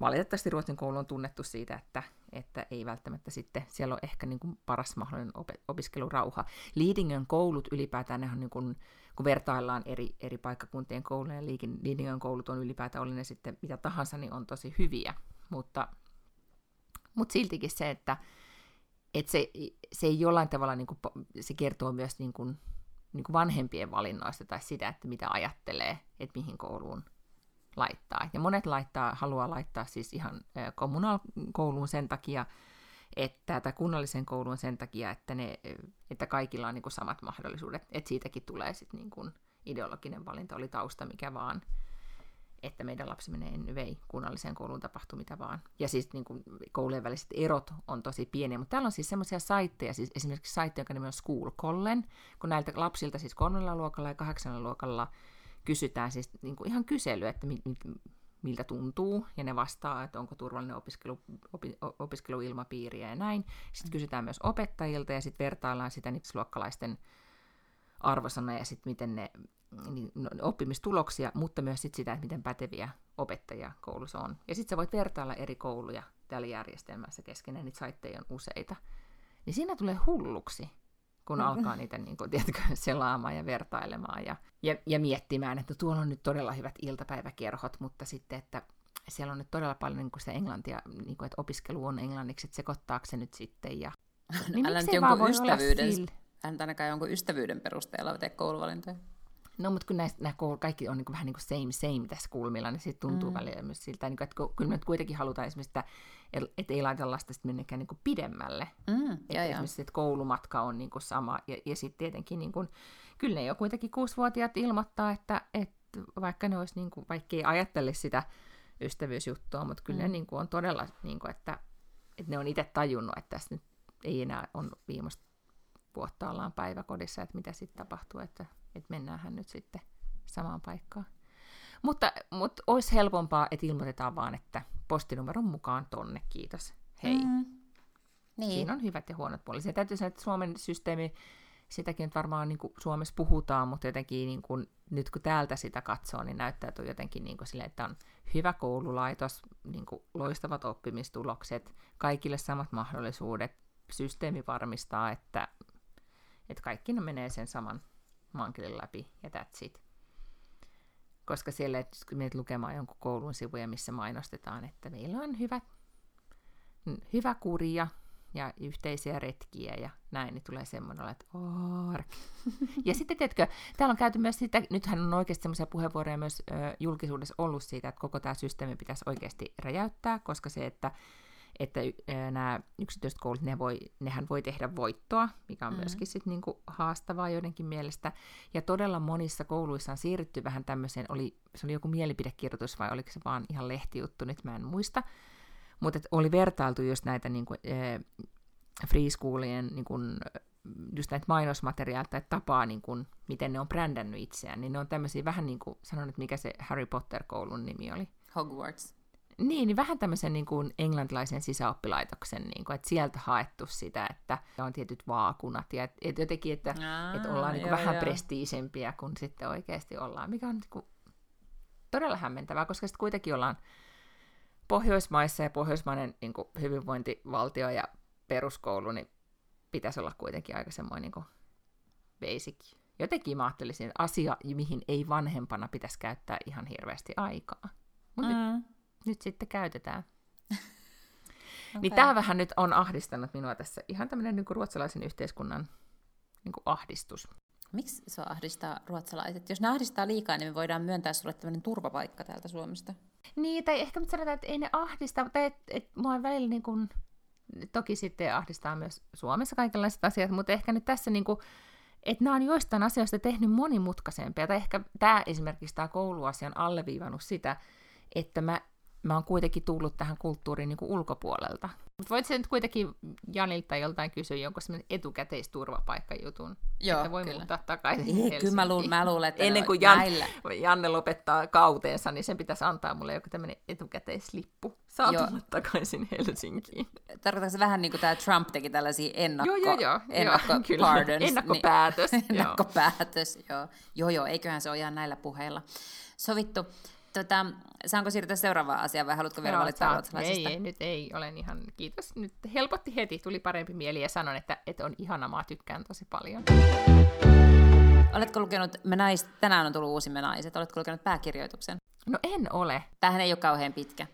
Speaker 2: valitettavasti Ruotsin koulu on tunnettu siitä, että, että ei välttämättä sitten, siellä on ehkä niin kuin paras mahdollinen op- opiskelurauha. Liidingön koulut ylipäätään, ne on niin kuin, kun vertaillaan eri, eri paikkakuntien kouluja, ja Liidingön koulut on ylipäätään, oli ne sitten mitä tahansa, niin on tosi hyviä, mutta, mutta siltikin se, että että se, se ei jollain tavalla, niin kuin, se kertoo myös niin kuin, niin kuin vanhempien valinnoista tai sitä, että mitä ajattelee, että mihin kouluun laittaa. Ja monet laittaa, haluaa laittaa siis ihan kommunaalkouluun sen takia, että, tai kunnallisen kouluun sen takia, että, ne, että kaikilla on niin kuin samat mahdollisuudet. Että siitäkin tulee sitten niin kuin ideologinen valinta, oli tausta mikä vaan että meidän lapsi menee vei kunnalliseen kouluun tapahtuu mitä vaan. Ja siis niin kuin, koulujen väliset erot on tosi pieniä, mutta täällä on siis semmoisia saitteja, siis esimerkiksi saitte, joka nimi on School Collen, kun näiltä lapsilta siis kolmannella luokalla ja kahdeksannella luokalla kysytään siis niin kuin ihan kysely, että mi, mi, miltä tuntuu, ja ne vastaa, että onko turvallinen opiskelu, opi, opiskeluilmapiiri ja näin. Sitten kysytään myös opettajilta, ja sitten vertaillaan sitä luokkalaisten arvosana ja sitten miten ne niin, no, oppimistuloksia, mutta myös sit sitä, että miten päteviä opettajia koulussa on. Ja sitten sä voit vertailla eri kouluja täällä järjestelmässä keskenään, niitä saitteja on useita. Niin siinä tulee hulluksi, kun alkaa niitä niin kuin, tiedätkö, selaamaan ja vertailemaan ja, ja, ja miettimään, että tuolla on nyt todella hyvät iltapäiväkerhot, mutta sitten, että siellä on nyt todella paljon niin sitä englantia, niin kuin, että opiskelu on englanniksi, että sekoittaako se nyt sitten. Ja...
Speaker 1: Niin Älä nyt jonkun ystävyyden, hän ainakaan jonkun ystävyyden perusteella tee kouluvalintoja.
Speaker 2: No, mutta kun näistä, nämä kaikki on niin kuin, vähän niin kuin same same tässä kulmilla, niin siitä tuntuu mm. välillä myös siltä, niin kuin, että kyllä me kuitenkin halutaan esimerkiksi, että, että ei laita lasta sitten minnekään niin kuin pidemmälle. Mm, että ja, esimerkiksi että koulumatka on niin kuin sama. Ja, ja sitten tietenkin, niin kuin, kyllä ne jo kuitenkin kuusivuotiaat ilmoittaa, että, että vaikka ne olisi, niin kuin, vaikka ei ajattele sitä ystävyysjuttua, mutta kyllä mm. ne niin kuin, on todella, niin kuin, että, että ne on itse tajunnut, että tässä nyt ei enää on viimeistä vuotta ollaan päiväkodissa, että mitä sitten tapahtuu, että että mennäänhän nyt sitten samaan paikkaan. Mutta, mutta olisi helpompaa, että ilmoitetaan vaan, että postinumeron mukaan tonne, kiitos, hei. Mm. Niin. Siinä on hyvät ja huonot puolet. Se täytyy sanoa, että Suomen systeemi, sitäkin nyt varmaan niin kuin Suomessa puhutaan, mutta jotenkin niin kuin, nyt kun täältä sitä katsoo, niin näyttäytyy jotenkin niin kuin sille, että on hyvä koululaitos, niin kuin loistavat oppimistulokset, kaikille samat mahdollisuudet, systeemi varmistaa, että, että kaikki ne menee sen saman mankelin läpi ja that's it. Koska siellä, kun menet lukemaan jonkun koulun sivuja, missä mainostetaan, että meillä on hyvä, hyvä kuria ja yhteisiä retkiä ja näin, niin tulee semmoinen, että ork. ja sitten, tiedätkö, täällä on käyty myös sitä, nythän on oikeasti semmoisia puheenvuoroja myös ö, julkisuudessa ollut siitä, että koko tämä systeemi pitäisi oikeasti räjäyttää, koska se, että että nämä yksityiset koulut, ne voi, nehän voi tehdä voittoa, mikä on mm. myöskin sit niinku haastavaa joidenkin mielestä. Ja todella monissa kouluissa on siirrytty vähän tämmöiseen, oli, se oli joku mielipidekirjoitus vai oliko se vaan ihan lehtijuttu, nyt mä en muista. Mutta oli vertailtu just näitä niinku, äh, free schoolien niinku, just näitä mainosmateriaaleja tai tapaa, niin kuin, miten ne on brändännyt itseään, niin ne on tämmöisiä vähän niin kuin, sanon, että mikä se Harry Potter-koulun nimi oli.
Speaker 1: Hogwarts.
Speaker 2: Niin, niin vähän tämmöisen niin kuin englantilaisen sisäoppilaitoksen, niin kuin, että sieltä haettu sitä, että on tietyt vaakunat ja et, et jotenkin, että Aa, et ollaan niin kuin vähän joo. prestiisempiä kuin sitten oikeasti ollaan, mikä on niin kuin, todella hämmentävää, koska sitten kuitenkin ollaan Pohjoismaissa ja pohjoismainen niin kuin hyvinvointivaltio ja peruskoulu, niin pitäisi olla kuitenkin aika semmoinen niin kuin basic. Jotenkin mä ajattelisin asia, mihin ei vanhempana pitäisi käyttää ihan hirveästi aikaa. Mutta mm. Nyt, nyt sitten käytetään. okay. Niin tämä vähän nyt on ahdistanut minua tässä. Ihan tämmöinen niin ruotsalaisen yhteiskunnan niin kuin ahdistus.
Speaker 1: Miksi se ahdistaa ruotsalaiset? Jos ne ahdistaa liikaa, niin me voidaan myöntää sulle tämmöinen turvapaikka täältä Suomesta.
Speaker 2: Niin, tai ehkä me sanotaan, että ei ne ahdista, tai että et, mua on välillä niin kuin, toki sitten ahdistaa myös Suomessa kaikenlaiset asiat, mutta ehkä nyt tässä niin kuin, että nämä on joistain asioista tehnyt monimutkaisempia, tai ehkä tämä esimerkiksi tämä kouluasian alleviivannut sitä, että mä mä oon kuitenkin tullut tähän kulttuuriin niin kuin ulkopuolelta. Mutta voit sen nyt kuitenkin Janilta joltain kysyä jonkun semmoinen etukäteisturvapaikkajutun, Joo, että voi kyllä. muuttaa takaisin
Speaker 1: Ei, Kyllä mä luulen, mä luulen että
Speaker 2: Ennen kuin Jan, Janne lopettaa kauteensa, niin sen pitäisi antaa mulle joku tämmöinen etukäteislippu. Saa tulla takaisin Helsinkiin.
Speaker 1: Tarkoitatko se vähän niin kuin tämä Trump teki tällaisia ennakko, joo, joo, joo, ennakko joo, kyllä. pardons,
Speaker 2: ennakkopäätös.
Speaker 1: Niin, ennakkopäätös, joo. joo. Joo, eiköhän se ole ihan näillä puheilla sovittu. Tota, saanko siirtyä seuraavaan asiaan vai haluatko vielä no, valittaa ruotsalaisista?
Speaker 2: Ei, ei, nyt ei, olen ihan, kiitos. Nyt helpotti heti, tuli parempi mieli ja sanon, että, että on ihana, mä tykkään tosi paljon.
Speaker 1: Oletko lukenut, me nais, tänään on tullut uusi Me naiset, oletko lukenut pääkirjoituksen?
Speaker 2: No en ole.
Speaker 1: Tämähän ei ole kauhean pitkä.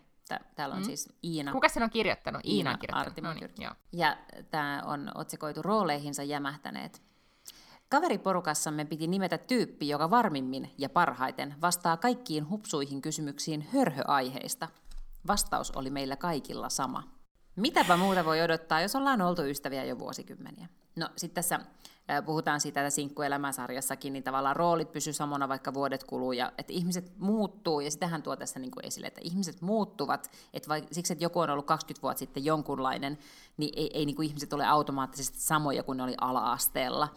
Speaker 1: Täällä on mm. siis Iina.
Speaker 2: Kuka sen on kirjoittanut? Iina, Iina on kirjoittanut.
Speaker 1: no niin, joo. Ja tämä on otsikoitu rooleihinsa jämähtäneet. Kaveriporukassamme piti nimetä tyyppi, joka varmimmin ja parhaiten vastaa kaikkiin hupsuihin kysymyksiin hörhöaiheista. Vastaus oli meillä kaikilla sama. Mitäpä muuta voi odottaa, jos ollaan oltu ystäviä jo vuosikymmeniä? No sitten tässä puhutaan siitä että sinkkuelämäsarjassakin, niin tavallaan roolit pysy samana, vaikka vuodet kuluu, ja että ihmiset muuttuu, ja sitähän tuo tässä niin kuin esille, että ihmiset muuttuvat, että vai, siksi, että joku on ollut 20 vuotta sitten jonkunlainen, niin ei, ei niin kuin ihmiset ole automaattisesti samoja kuin ne oli ala-asteella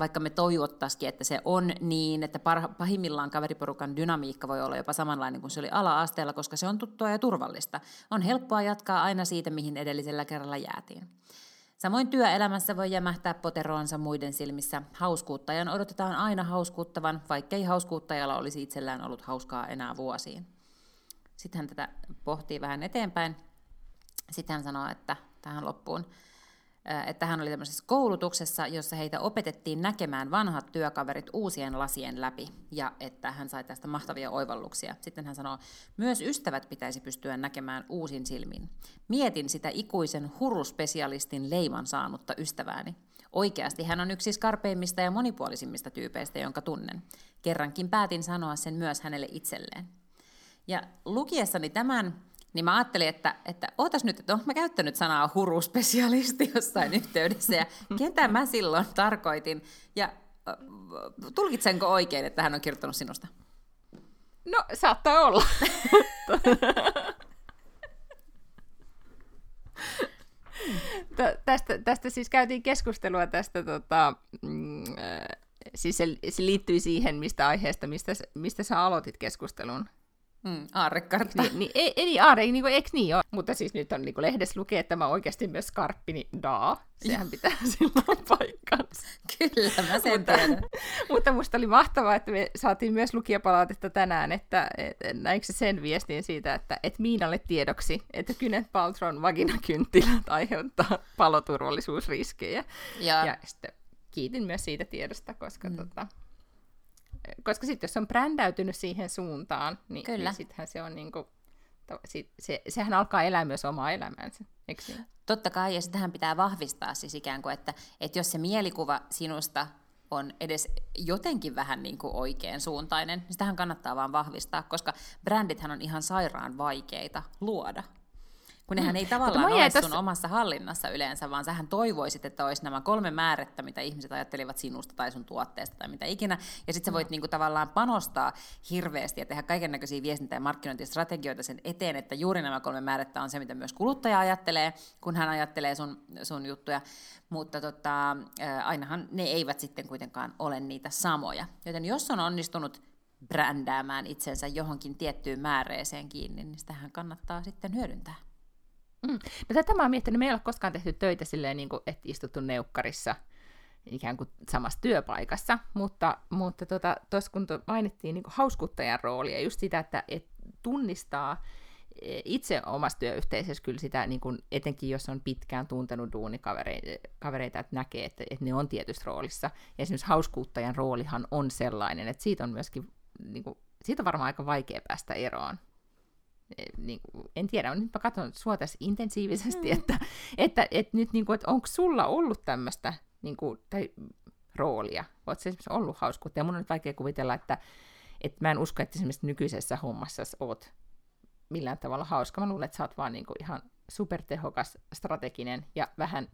Speaker 1: vaikka me toivottaisikin, että se on niin, että parha, pahimmillaan kaveriporukan dynamiikka voi olla jopa samanlainen kuin se oli ala-asteella, koska se on tuttua ja turvallista. On helppoa jatkaa aina siitä, mihin edellisellä kerralla jäätiin. Samoin työelämässä voi jämähtää poteroonsa muiden silmissä. Hauskuuttajan odotetaan aina hauskuuttavan, vaikkei hauskuuttajalla olisi itsellään ollut hauskaa enää vuosiin. Sitten hän tätä pohtii vähän eteenpäin. Sitten hän sanoo, että tähän loppuun – että hän oli tämmöisessä koulutuksessa, jossa heitä opetettiin näkemään vanhat työkaverit uusien lasien läpi, ja että hän sai tästä mahtavia oivalluksia. Sitten hän sanoo, myös ystävät pitäisi pystyä näkemään uusin silmin. Mietin sitä ikuisen huruspesialistin leiman saanutta ystävääni. Oikeasti hän on yksi skarpeimmista ja monipuolisimmista tyypeistä, jonka tunnen. Kerrankin päätin sanoa sen myös hänelle itselleen. Ja lukiessani tämän niin mä ajattelin, että, että ootas nyt, että mä käyttänyt sanaa huruspesialisti jossain yhteydessä ja ketä mä silloin tarkoitin. Ja tulkitsenko oikein, että hän on kirjoittanut sinusta?
Speaker 2: No, saattaa olla. tästä, tästä siis käytiin keskustelua tästä, tota, mm, siis se, se liittyy siihen, mistä aiheesta, mistä, mistä sä aloitit keskustelun
Speaker 1: Mm, aarrekartta.
Speaker 2: Niin, niin, ei, ei aarre, niin kuin, eikö niin ole? Mutta siis nyt on niin kuin lehdessä lukee, että mä oikeasti myös skarppi, niin daa. Sehän pitää silloin paikkansa.
Speaker 1: Kyllä, mä sen mutta, tiedän.
Speaker 2: mutta musta oli mahtavaa, että me saatiin myös lukijapalautetta tänään, että et, näinkö se sen viestin siitä, että et Miinalle tiedoksi, että Kynet Paltron vaginakynttilät aiheuttaa paloturvallisuusriskejä. Ja, ja sitten kiitin myös siitä tiedosta, koska mm. tota, koska sitten jos on brändäytynyt siihen suuntaan, niin, Kyllä. niin sittenhän se on niin kuin, se, se, sehän alkaa elää myös omaa elämäänsä, eikö niin?
Speaker 1: Totta kai, ja sitähän pitää vahvistaa siis ikään kuin, että, että jos se mielikuva sinusta on edes jotenkin vähän niin kuin oikean suuntainen, niin sitähän kannattaa vaan vahvistaa, koska brändithän on ihan sairaan vaikeita luoda kun nehän mm. ei tavallaan ole sun omassa hallinnassa yleensä, vaan sähän toivoisit, että olisi nämä kolme määrettä, mitä ihmiset ajattelivat sinusta tai sun tuotteesta tai mitä ikinä, ja sitten sä voit mm. niinku tavallaan panostaa hirveästi ja tehdä kaiken näköisiä viestintä- ja markkinointistrategioita sen eteen, että juuri nämä kolme määrettä on se, mitä myös kuluttaja ajattelee, kun hän ajattelee sun, sun juttuja, mutta tota, ainahan ne eivät sitten kuitenkaan ole niitä samoja. Joten jos on onnistunut brändäämään itsensä johonkin tiettyyn määreeseen kiinni, niin sitähän kannattaa sitten hyödyntää.
Speaker 2: Mm. No tätä mä oon miettinyt, me ei ole koskaan tehty töitä silleen, niin kuin, että istuttu neukkarissa ikään kuin samassa työpaikassa, mutta, mutta tuossa tota, kun mainittiin niin hauskuttajan roolia, just sitä, että et tunnistaa itse omassa työyhteisössä kyllä sitä, niin kun, etenkin jos on pitkään tuntenut duunikavereita, että näkee, että, että ne on tietyssä roolissa. Ja esimerkiksi hauskuuttajan roolihan on sellainen, että siitä on myöskin, niin kun, siitä on varmaan aika vaikea päästä eroon. Niin, en tiedä, nyt mä katson sua tässä intensiivisesti, mm. että, että, että nyt niin kuin, että onko sulla ollut tämmöistä niin kuin, tai roolia? Oletko esimerkiksi ollut hauskuutta? Ja mun on nyt vaikea kuvitella, että, että mä en usko, että esimerkiksi nykyisessä hommassa oot millään tavalla hauska. Mä luulen, että sä oot vaan niin kuin ihan supertehokas, strateginen ja vähän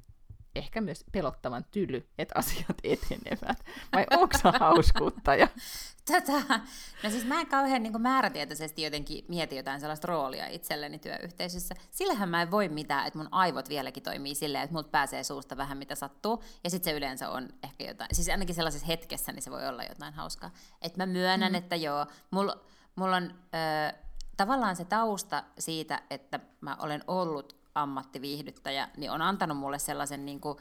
Speaker 2: ehkä myös pelottavan tyly, että asiat etenevät. Vai onko se hauskuuttaja?
Speaker 1: Tätä, no siis mä en kauhean niin määrätietoisesti jotenkin mieti jotain sellaista roolia itselleni työyhteisössä. Sillähän mä en voi mitään, että mun aivot vieläkin toimii silleen, että multa pääsee suusta vähän mitä sattuu. Ja sitten se yleensä on ehkä jotain, siis ainakin sellaisessa hetkessä niin se voi olla jotain hauskaa. Että mä myönnän, mm. että joo, mulla mul on... Ö, tavallaan se tausta siitä, että mä olen ollut ammattiviihdyttäjä, niin on antanut mulle sellaisen niin kuin,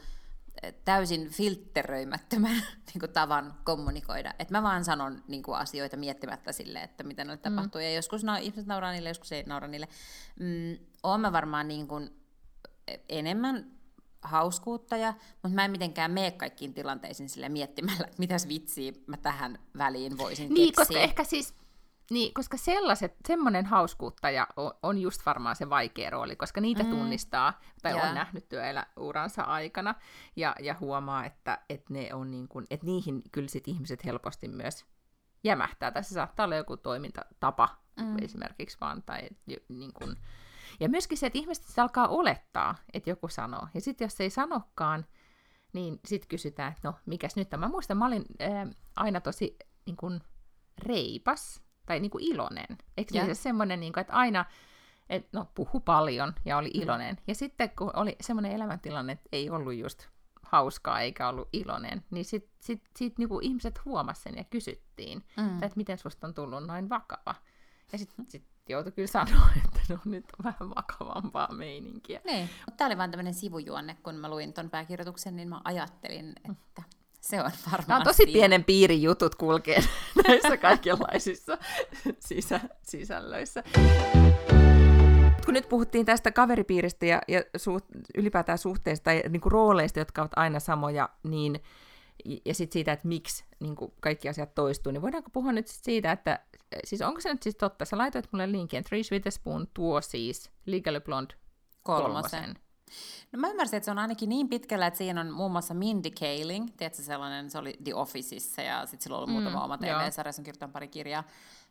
Speaker 1: eh, täysin filtteröimättömän niin kuin, tavan kommunikoida. Että mä vaan sanon niin kuin, asioita miettimättä sille, että mitä ne tapahtuu. Mm. Ja joskus na- ihmiset nauraa niille, joskus ei naura niille. Mm, oon mä varmaan niin kuin, enemmän hauskuuttaja, mutta mä en mitenkään mene kaikkiin tilanteisiin sille miettimällä, että mitäs vitsiä mä tähän väliin voisin
Speaker 2: niin,
Speaker 1: keksiä.
Speaker 2: koska ehkä siis niin, koska sellaiset, semmoinen hauskuuttaja on, on just varmaan se vaikea rooli, koska niitä mm. tunnistaa, tai yeah. on nähnyt työeläuransa aikana, ja, ja huomaa, että, että, ne on niin kuin, että niihin kyllä sit ihmiset helposti myös jämähtää. Tässä saattaa olla joku toimintatapa mm. esimerkiksi vaan, tai niin kuin, ja myöskin se, että ihmiset alkaa olettaa, että joku sanoo. Ja sitten jos ei sanokaan, niin sitten kysytään, että no, mikäs nyt on. Mä muistan, mä olin ää, aina tosi niin kuin, reipas tai niin kuin iloinen. Eikö se siis semmoinen, niin kuin, että aina et, no, puhu paljon ja oli mm. iloinen. Mm. Ja sitten kun oli semmoinen elämäntilanne, että ei ollut just hauskaa eikä ollut iloinen, niin sitten sit, sit, niin ihmiset huomasivat sen ja kysyttiin, mm. että miten susta on tullut noin vakava. Ja sitten sit joutui kyllä sanoa, että no nyt on vähän vakavampaa meininkiä.
Speaker 1: Niin, tämä oli vain tämmöinen sivujuonne, kun mä luin ton pääkirjoituksen, niin mä ajattelin, että se on varmasti. Nämä
Speaker 2: on tosi pienen piirin jutut kulkee näissä kaikenlaisissa sisä, sisällöissä. Kun nyt puhuttiin tästä kaveripiiristä ja, ja suht, ylipäätään suhteista ja niin kuin rooleista, jotka ovat aina samoja, niin ja sitten siitä, että miksi niin kuin kaikki asiat toistuu, niin voidaanko puhua nyt sit siitä, että siis onko se nyt siis totta, sä laitoit mulle linkin, että Reese Witherspoon tuo siis Legally Blonde kolmosen. kolmosen.
Speaker 1: No mä ymmärsin, että se on ainakin niin pitkällä, että siinä on muun muassa Mindy Kaling, tiedätkö sellainen, se oli The Officeissa ja sitten sillä on ollut mm, muutama oma TV-sarja, se on kirjoittanut pari kirjaa,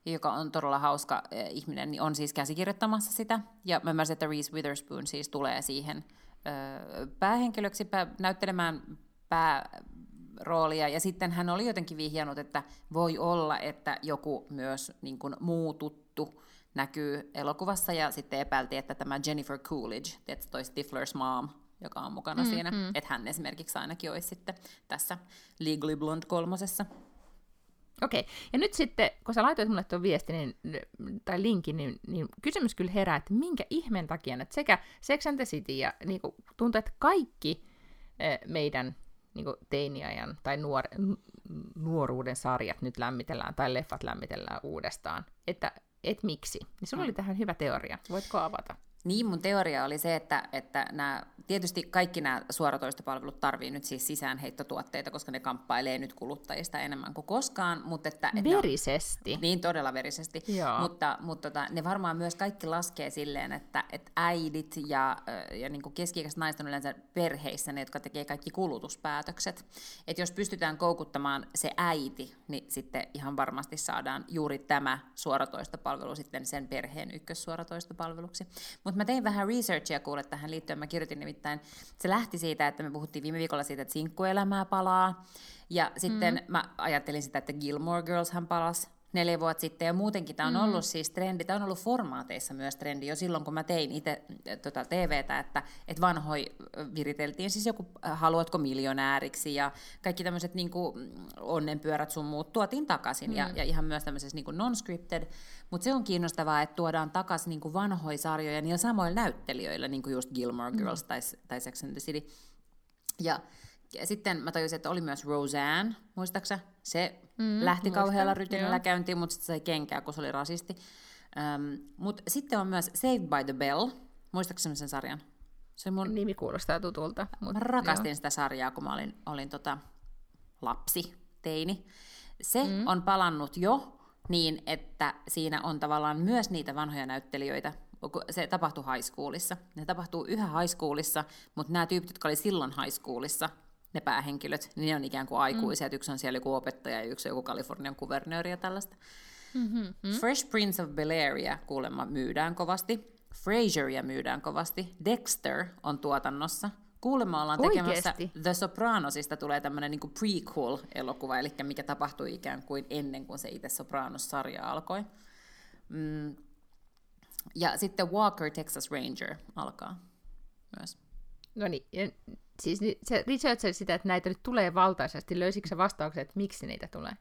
Speaker 1: joka on todella hauska äh, ihminen, niin on siis käsikirjoittamassa sitä. Ja mä ymmärsin, että Reese Witherspoon siis tulee siihen äh, päähenkilöksi pää, näyttelemään pääroolia, ja sitten hän oli jotenkin vihjannut, että voi olla, että joku myös niin kuin, muu tuttu näkyy elokuvassa, ja sitten epäiltiin, että tämä Jennifer Coolidge, tietysti toi Stifler's mom, joka on mukana mm, siinä, mm. että hän esimerkiksi ainakin olisi sitten tässä Legally Blonde kolmosessa.
Speaker 2: Okei, okay. ja nyt sitten, kun sä laitoit mulle tuon viestin niin, tai linkin, niin, niin kysymys kyllä herää, että minkä ihmeen takia, että sekä Sex and the City ja niin kuin, tuntuu, että kaikki eh, meidän niin kuin, teiniajan tai nuor, nuoruuden sarjat nyt lämmitellään tai leffat lämmitellään uudestaan. Että et miksi. Niin sulla mm. oli tähän hyvä teoria. Voitko avata?
Speaker 1: Niin, mun teoria oli se, että, että nämä, tietysti kaikki nämä suoratoistopalvelut tarvii nyt siis sisäänheittotuotteita, koska ne kamppailee nyt kuluttajista enemmän kuin koskaan. Mutta että,
Speaker 2: että verisesti.
Speaker 1: Ne, niin, todella verisesti. Joo. Mutta, mutta tota, ne varmaan myös kaikki laskee silleen, että, että äidit ja, ja niin kuin keski-ikäiset naiset on yleensä perheissä ne, jotka tekee kaikki kulutuspäätökset. Että jos pystytään koukuttamaan se äiti, niin sitten ihan varmasti saadaan juuri tämä suoratoistopalvelu sitten sen perheen ykkössuoratoistopalveluksi. Mutta mutta mä tein vähän researchia kuule tähän liittyen. Mä kirjoitin nimittäin, se lähti siitä, että me puhuttiin viime viikolla siitä, että sinkkuelämää palaa. Ja sitten mm. mä ajattelin sitä, että Gilmore Girls hän palasi neljä vuotta sitten, ja muutenkin tämä on ollut mm. siis trendi, tämä on ollut formaateissa myös trendi jo silloin, kun mä tein itse tota TVtä, että, että vanhoi viriteltiin siis joku haluatko miljonääriksi, ja kaikki tämmöiset niin onnenpyörät sun muut tuotiin takaisin, mm. ja, ja ihan myös tämmöisessä niin non-scripted, mutta se on kiinnostavaa, että tuodaan takaisin niin vanhoja sarjoja niillä samoilla näyttelijöillä, niin kuin just Gilmore mm. Girls mm. tai, tai Sex and the City, ja ja sitten mä tajusin, että oli myös Roseanne, muistaaksä? Se mm, lähti kauhealla rytinällä käyntiin, mutta sitten sai kenkää, kun se oli rasisti. Ähm, Mutta sitten on myös Saved by the Bell. Muistaakseni sen sarjan?
Speaker 2: Se mun... Nimi kuulostaa tutulta.
Speaker 1: Mut, mä rakastin joo. sitä sarjaa, kun mä olin, olin tota lapsi, teini. Se mm. on palannut jo niin, että siinä on tavallaan myös niitä vanhoja näyttelijöitä. Se tapahtuu high schoolissa. Ne tapahtuu yhä high schoolissa, mutta nämä tyypit, jotka oli silloin high schoolissa, ne päähenkilöt, niin ne on ikään kuin aikuisia. Mm. Yksi on siellä joku opettaja ja yksi on joku Kalifornian kuvernööri ja tällaista. Mm-hmm. Fresh Prince of Bel-Airia kuulemma myydään kovasti. Frasieria myydään kovasti. Dexter on tuotannossa. Kuulemma ollaan tekemässä Oikeesti? The Sopranosista tulee tämmöinen niin prequel-elokuva, eli mikä tapahtui ikään kuin ennen kuin se itse Sopranos-sarja alkoi. Mm. Ja sitten Walker Texas Ranger alkaa myös.
Speaker 2: No niin, siis se researchasi sitä, että näitä nyt tulee valtaisesti. Löysitkö se vastauksen, että miksi niitä tulee?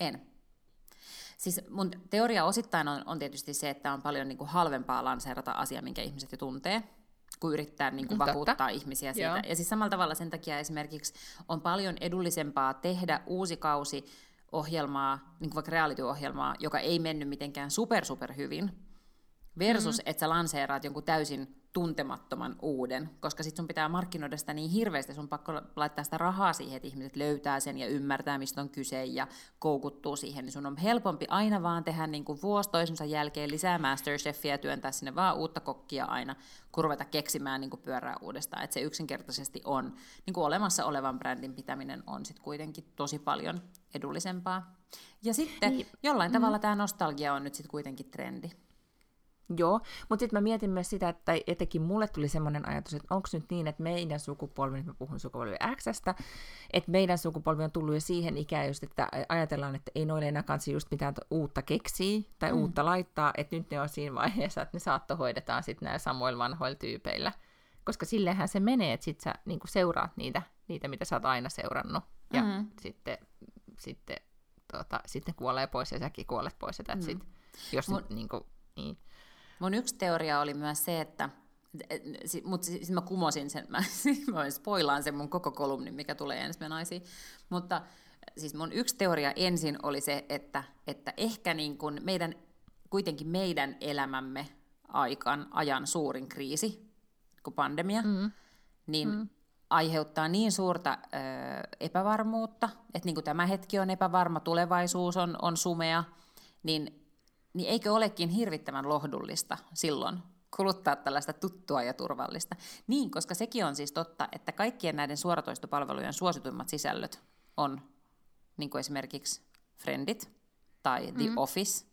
Speaker 1: En. Siis mun teoria osittain on, on tietysti se, että on paljon niin kuin halvempaa lanseerata asia, minkä ihmiset jo tuntee, kuin yrittää niin kuin vakuuttaa Totta. ihmisiä siitä. Joo. Ja siis samalla tavalla sen takia esimerkiksi on paljon edullisempaa tehdä uusi kausi ohjelmaa, niin kuin vaikka reality-ohjelmaa, joka ei mennyt mitenkään super super hyvin, versus mm-hmm. että sä lanseeraat jonkun täysin tuntemattoman uuden, koska sitten sun pitää markkinoida sitä niin hirveästi, sun pakko laittaa sitä rahaa siihen, että ihmiset löytää sen ja ymmärtää, mistä on kyse ja koukuttuu siihen, niin sun on helpompi aina vaan tehdä niin kuin vuosi toisensa jälkeen lisää Masterchefia ja työntää sinne vaan uutta kokkia aina, kun ruveta keksimään niin kuin pyörää uudestaan. Että se yksinkertaisesti on, niin kuin olemassa olevan brändin pitäminen on sitten kuitenkin tosi paljon edullisempaa. Ja sitten niin. jollain mm. tavalla tämä nostalgia on nyt sitten kuitenkin trendi.
Speaker 2: Joo, mutta sitten mä mietin myös sitä, että etenkin mulle tuli semmoinen ajatus, että onko nyt niin, että meidän sukupolvi, nyt mä puhun sukupolvi Xstä, että meidän sukupolvi on tullut jo siihen ikään just, että ajatellaan, että ei noille enää kansi just mitään uutta keksiä tai mm. uutta laittaa, että nyt ne on siinä vaiheessa, että ne saattohoidetaan sitten näillä samoilla vanhoilla tyypeillä. Koska sillehän se menee, että sit sä niin seuraat niitä, niitä, mitä sä oot aina seurannut. Ja mm. sitten, sitten, tota, sitten kuolee pois ja säkin kuolet pois ja mm. sit, jos Mut... niin kuin, niin.
Speaker 1: Mun yksi teoria oli myös se, että mutta sitten mä kumosin sen, mä, mä spoilaan sen mun koko kolumnin, mikä tulee ensi naisiin. Mutta siis mun yksi teoria ensin oli se, että, että ehkä niin kun meidän, kuitenkin meidän elämämme aikan, ajan suurin kriisi, kuin pandemia, mm. niin mm. aiheuttaa niin suurta ö, epävarmuutta, että niin kuin tämä hetki on epävarma, tulevaisuus on, on sumea, niin niin eikö olekin hirvittävän lohdullista silloin kuluttaa tällaista tuttua ja turvallista? Niin, koska sekin on siis totta, että kaikkien näiden suoratoistopalvelujen suosituimmat sisällöt on niin kuin esimerkiksi Friendit tai The mm. Office.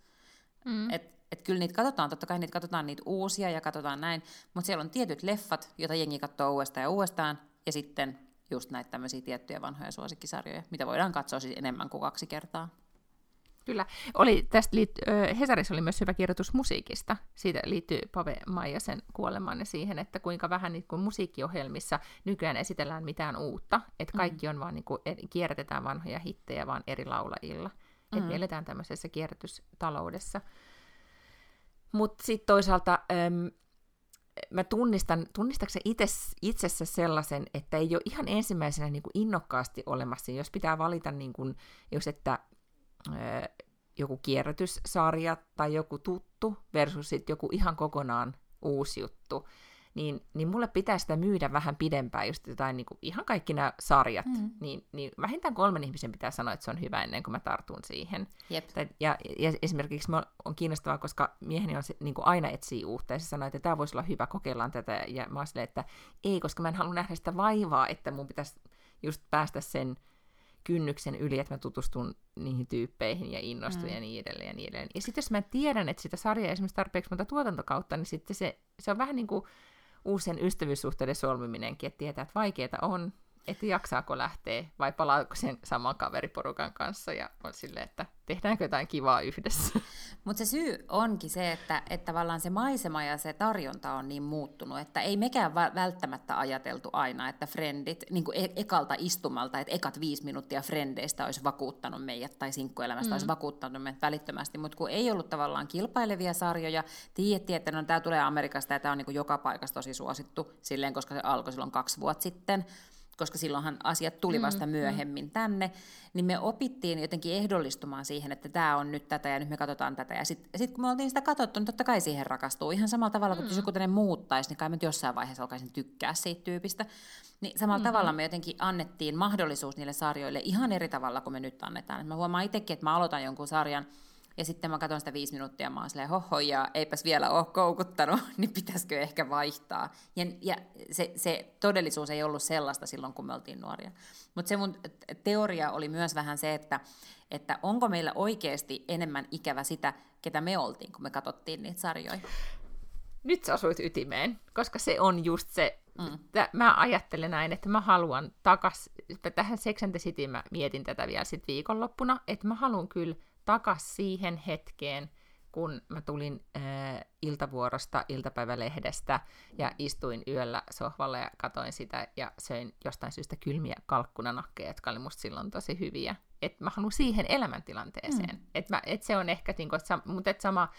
Speaker 1: Mm. Et, et kyllä niitä katsotaan, totta kai niitä katsotaan niitä uusia ja katsotaan näin, mutta siellä on tietyt leffat, joita jengi katsoo uudestaan ja uudestaan, ja sitten just näitä tämmöisiä tiettyjä vanhoja suosikkisarjoja, mitä voidaan katsoa siis enemmän kuin kaksi kertaa.
Speaker 2: Kyllä. Oli, tästä liit- Hesarissa oli myös hyvä kirjoitus musiikista. Siitä liittyy Pave Maijasen kuolemaan ja siihen, että kuinka vähän niin kuin musiikkiohjelmissa nykyään esitellään mitään uutta. Että kaikki on vaan, niin kuin, kierrätetään vanhoja hittejä vaan eri laulajilla. Mm. Että me eletään tämmöisessä kierrätystaloudessa. Mutta sitten toisaalta äm, mä tunnistan, tunnistatko se itse, itsessä sellaisen, että ei ole ihan ensimmäisenä niin kuin innokkaasti olemassa, jos pitää valita, niin kuin, jos että joku kierrätyssarja tai joku tuttu versus sit joku ihan kokonaan uusi juttu, niin, niin mulle pitää sitä myydä vähän pidempään, just jotain niin kuin, ihan kaikki nämä sarjat, mm. niin, niin vähintään kolmen ihmisen pitää sanoa, että se on hyvä ennen kuin mä tartun siihen.
Speaker 1: Jep.
Speaker 2: Ja, ja esimerkiksi on kiinnostavaa, koska mieheni on se, niin kuin aina etsii uutta, ja se sanoi, että tämä voisi olla hyvä, kokeillaan tätä, ja mä oon että ei, koska mä en halua nähdä sitä vaivaa, että mun pitäisi just päästä sen kynnyksen yli, että mä tutustun niihin tyyppeihin ja innostun mm. ja niin edelleen ja niin edelleen. Ja sitten jos mä tiedän, että sitä sarjaa esimerkiksi tarpeeksi monta tuotantokautta, niin sitten se, se on vähän niin kuin uusien ystävyyssuhteiden solmiminenkin, että tietää, että vaikeaa on, että jaksaako lähteä vai palaako sen saman kaveriporukan kanssa ja on silleen, että tehdäänkö jotain kivaa yhdessä.
Speaker 1: Mutta se syy onkin se, että, että tavallaan se maisema ja se tarjonta on niin muuttunut, että ei mekään välttämättä ajateltu aina, että frendit, niin kuin e- ekalta istumalta, että ekat viisi minuuttia frendeistä olisi vakuuttanut meidät, tai sinkkuelämästä mm. olisi vakuuttanut meidät välittömästi, mutta kun ei ollut tavallaan kilpailevia sarjoja, tiedettiin, että no, tämä tulee Amerikasta ja tämä on niin kuin joka paikassa tosi suosittu, silleen, koska se alkoi silloin kaksi vuotta sitten, koska silloinhan asiat tuli vasta mm, myöhemmin mm. tänne, niin me opittiin jotenkin ehdollistumaan siihen, että tämä on nyt tätä ja nyt me katsotaan tätä. Ja sitten sit kun me oltiin sitä katsottu, niin totta kai siihen rakastuu. Ihan samalla tavalla kuin mm. jos joku tänne muuttaisi, niin kai mä jossain vaiheessa alkaisin tykkää siitä tyypistä. Niin samalla mm-hmm. tavalla me jotenkin annettiin mahdollisuus niille sarjoille ihan eri tavalla kuin me nyt annetaan. Et mä huomaan itsekin, että mä aloitan jonkun sarjan, ja sitten mä katson sitä viisi minuuttia ja mä oon silleen, hoho, ja eipäs vielä ole koukuttanut, niin pitäisikö ehkä vaihtaa. Ja, ja se, se todellisuus ei ollut sellaista silloin, kun me oltiin nuoria. Mutta se mun teoria oli myös vähän se, että, että onko meillä oikeasti enemmän ikävä sitä, ketä me oltiin, kun me katsottiin niitä sarjoja.
Speaker 2: Nyt sä osuit ytimeen, koska se on just se, mm. Mä ajattelen näin, että mä haluan takas, tähän Sex and the City mä mietin tätä vielä sit viikonloppuna, että mä haluan kyllä takas siihen hetkeen, kun mä tulin äh, iltavuorosta, iltapäivälehdestä ja istuin yöllä sohvalla ja katoin sitä ja söin jostain syystä kylmiä kalkkunanakkeja, jotka oli musta silloin tosi hyviä. Et mä haluan siihen elämäntilanteeseen. Mm. Et mä, et se on ehkä, niinku, et sam, mutta et sama,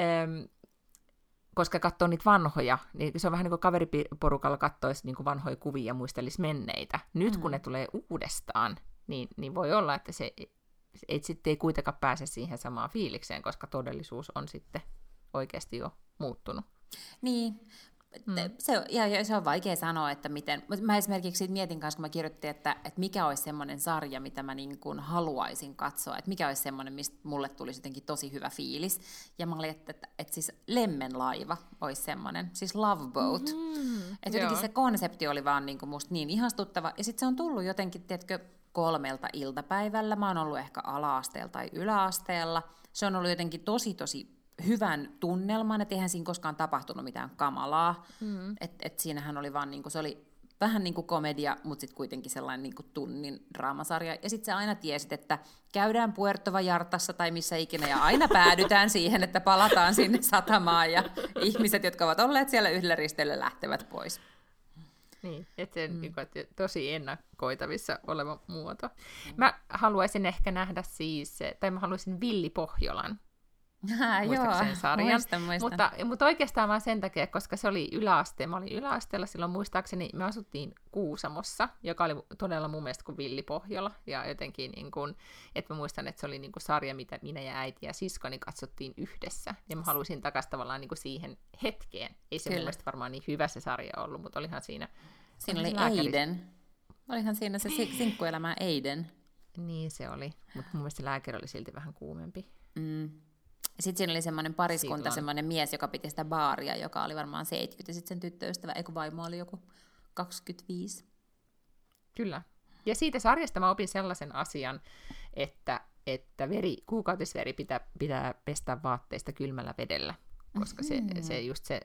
Speaker 2: ähm, koska katsoo niitä vanhoja, niin se on vähän niin kuin kaveriporukalla katsoisi niin kuin vanhoja kuvia ja muistelisi menneitä. Nyt mm. kun ne tulee uudestaan, niin, niin voi olla, että se et sitten ei kuitenkaan pääse siihen samaan fiilikseen, koska todellisuus on sitten oikeasti jo muuttunut.
Speaker 1: Niin, Mm. Se, ja, ja se on vaikea sanoa, että miten. Mä esimerkiksi mietin kanssa, kun mä kirjoitin, että, että mikä olisi semmoinen sarja, mitä mä niin kuin haluaisin katsoa, että mikä olisi semmoinen, mistä mulle tulisi jotenkin tosi hyvä fiilis. Ja mä olin, että, että, että siis Lemmenlaiva olisi semmoinen, siis Love Boat. Mm-hmm. Että jotenkin se konsepti oli vaan niin kuin musta niin ihastuttava. Ja sitten se on tullut jotenkin, tiedätkö, kolmelta iltapäivällä. Mä oon ollut ehkä ala-asteella tai yläasteella. Se on ollut jotenkin tosi, tosi hyvän tunnelman, että eihän siinä koskaan tapahtunut mitään kamalaa. Mm. Et, et siinähän oli vaan, niin kuin, se oli vähän niin kuin komedia, mutta sitten kuitenkin sellainen niin kuin tunnin draamasarja. Ja sitten sä aina tiesit, että käydään Puerto Vallartassa tai missä ikinä, ja aina päädytään siihen, että palataan sinne satamaan, ja ihmiset, jotka ovat olleet siellä yhdellä risteillä, lähtevät pois.
Speaker 2: Niin, että se mm. niin kuin, että tosi ennakoitavissa oleva muoto. Mm. Mä haluaisin ehkä nähdä siis, tai mä haluaisin Villi Pohjolan.
Speaker 1: Ah, joo,
Speaker 2: sen sarjan?
Speaker 1: Muistan, muistan.
Speaker 2: Mutta, mutta oikeastaan vain sen takia, koska se oli yläaste. Mä olin yläasteella silloin muistaakseni, me asuttiin Kuusamossa, joka oli todella mun mielestä kuin Villi Pohjola. Ja jotenkin, niin kuin, että mä muistan, että se oli niin kuin sarja, mitä minä ja äiti ja siskoni katsottiin yhdessä. Ja mä halusin takaisin tavallaan niin kuin siihen hetkeen. Ei se Kyllä. mun mielestä varmaan niin hyvä se sarja ollut, mutta olihan siinä...
Speaker 1: Siinä oli lääkäri... Aiden. Olihan siinä se sinkkuelämä Aiden.
Speaker 2: Niin se oli, mutta mun mielestä lääkäri oli silti vähän kuumempi.
Speaker 1: Mm. Sitten siinä oli semmoinen pariskunta, semmoinen mies, joka piti sitä baaria, joka oli varmaan 70, ja sitten sen tyttöystävä, eikö vaimo oli joku 25.
Speaker 2: Kyllä. Ja siitä sarjasta mä opin sellaisen asian, että, että veri, kuukautisveri pitää, pitää pestä vaatteista kylmällä vedellä, koska mm-hmm. se, se just se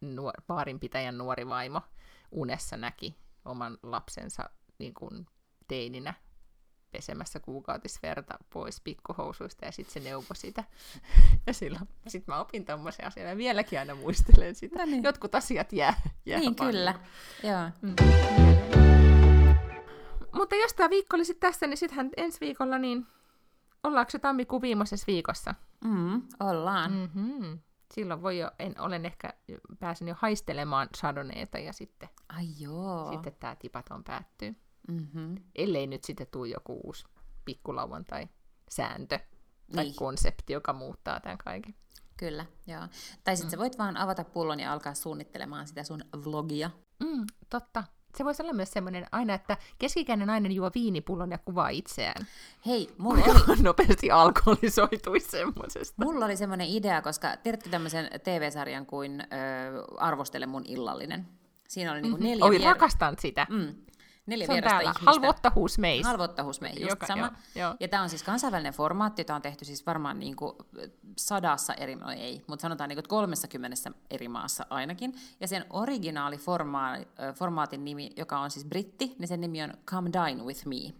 Speaker 2: nuor, baarinpitäjän nuori vaimo unessa näki oman lapsensa niin kuin teininä pesemässä kuukautisverta pois pikkuhousuista ja sitten se neuvoi sitä. ja silloin sitten mä opin tommosia asioita ja vieläkin aina muistelen sitä. No niin. Jotkut asiat jää, jää
Speaker 1: Niin paljon. kyllä, joo. Mm.
Speaker 2: Mutta jos tämä viikko oli sitten tässä, niin sittenhän ensi viikolla, niin ollaanko se tammikuun viimeisessä viikossa?
Speaker 1: Mm, ollaan.
Speaker 2: Mm-hmm. Silloin voi jo, en, olen ehkä pääsen jo haistelemaan Chardonnayta ja sitten,
Speaker 1: Ai joo.
Speaker 2: sitten tämä tipaton päättyy.
Speaker 1: Mm-hmm.
Speaker 2: Ellei nyt sitten tule joku uusi pikkulauantai sääntö tai niin. konsepti, joka muuttaa tämän kaiken.
Speaker 1: Kyllä, joo. Tai sitten mm. sä voit vaan avata pullon ja alkaa suunnittelemaan sitä sun vlogia.
Speaker 2: Mm, totta. Se voisi olla myös semmoinen aina, että keskikäinen nainen juo viinipullon ja kuvaa itseään.
Speaker 1: Hei, mulla oli...
Speaker 2: nopeasti alkoholisoituisi semmoisesta.
Speaker 1: Mulla oli semmoinen idea, koska tiedätkö tämmöisen TV-sarjan kuin ö, Arvostele mun illallinen? Siinä oli niinku mm-hmm. neljä...
Speaker 2: Oi, vier... rakastan sitä.
Speaker 1: Mm. Neljä
Speaker 2: se
Speaker 1: on täällä.
Speaker 2: ihmistä. Halvottahuus meistä.
Speaker 1: Halvottahuus meistä, just Joka, sama. Joo, joo. Ja tämä on siis kansainvälinen formaatti, jota on tehty siis varmaan niin kuin sadassa eri, no ei, mutta sanotaan niin kuin 30 eri maassa ainakin. Ja sen originaali formaatin nimi, joka on siis britti, niin sen nimi on Come Dine With Me.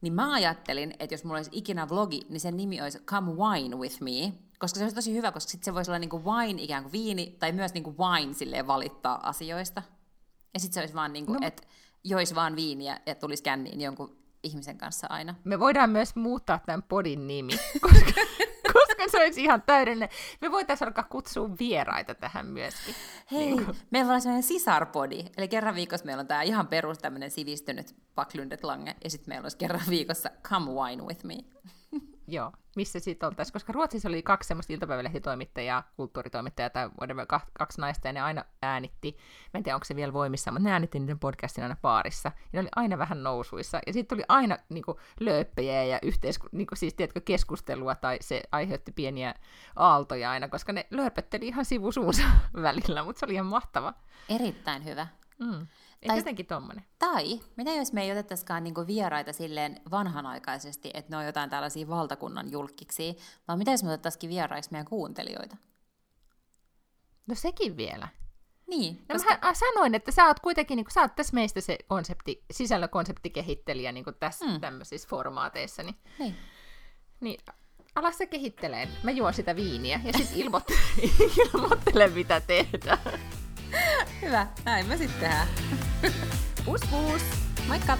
Speaker 1: Niin mä ajattelin, että jos mulla olisi ikinä vlogi, niin sen nimi olisi Come Wine With Me, koska se olisi tosi hyvä, koska sitten se voisi olla niin kuin wine ikään kuin viini, tai myös niin kuin wine silleen valittaa asioista. Ja sitten se olisi vaan niin kuin, no, että joisi vaan viiniä ja tulisi känniin jonkun ihmisen kanssa aina.
Speaker 2: Me voidaan myös muuttaa tämän podin nimi, koska, koska se olisi ihan täydellinen. Me voitaisiin alkaa kutsua vieraita tähän myöskin.
Speaker 1: Hei, niin kuin. meillä on sellainen sisarpodi, eli kerran viikossa meillä on tämä ihan perus tämmöinen sivistynyt Paklundet Lange, ja sitten meillä olisi kerran viikossa Come Wine With Me.
Speaker 2: Joo, missä sitten oltaisiin, koska Ruotsissa oli kaksi semmoista iltapäivälehtitoimittajaa, kulttuuritoimittajaa tai kaksi naista, ja ne aina äänitti, mä en tiedä onko se vielä voimissa, mutta ne äänitti niiden podcastin aina paarissa, ja ne oli aina vähän nousuissa, ja sitten tuli aina niin kuin, lööppejä ja yhteisku, niin kuin, siis, tiedätkö, keskustelua, tai se aiheutti pieniä aaltoja aina, koska ne lööpetteli ihan sivusuunsa välillä, mutta se oli ihan mahtava.
Speaker 1: Erittäin hyvä.
Speaker 2: Mm. Tai, jotenkin tommonen.
Speaker 1: Tai, mitä jos me ei otettaisikaan niinku vieraita silleen vanhanaikaisesti, että ne on jotain tällaisia valtakunnan julkiksi, vaan mitä jos me otettaisikin vieraiksi meidän kuuntelijoita?
Speaker 2: No sekin vielä.
Speaker 1: Niin.
Speaker 2: No koska... mä sanoin, että sä oot kuitenkin, niin sä oot tässä meistä se konsepti, sisällökonseptikehittelijä niin tässä mm. tämmöisissä formaateissa. Niin,
Speaker 1: niin.
Speaker 2: niin ala se kehitteleen. Mä juon sitä viiniä ja sitten ilmoittele, ilmoittele, mitä tehdään.
Speaker 1: Hyvä, näin me sitten tehdään.
Speaker 2: Pus pus!
Speaker 1: Moikka!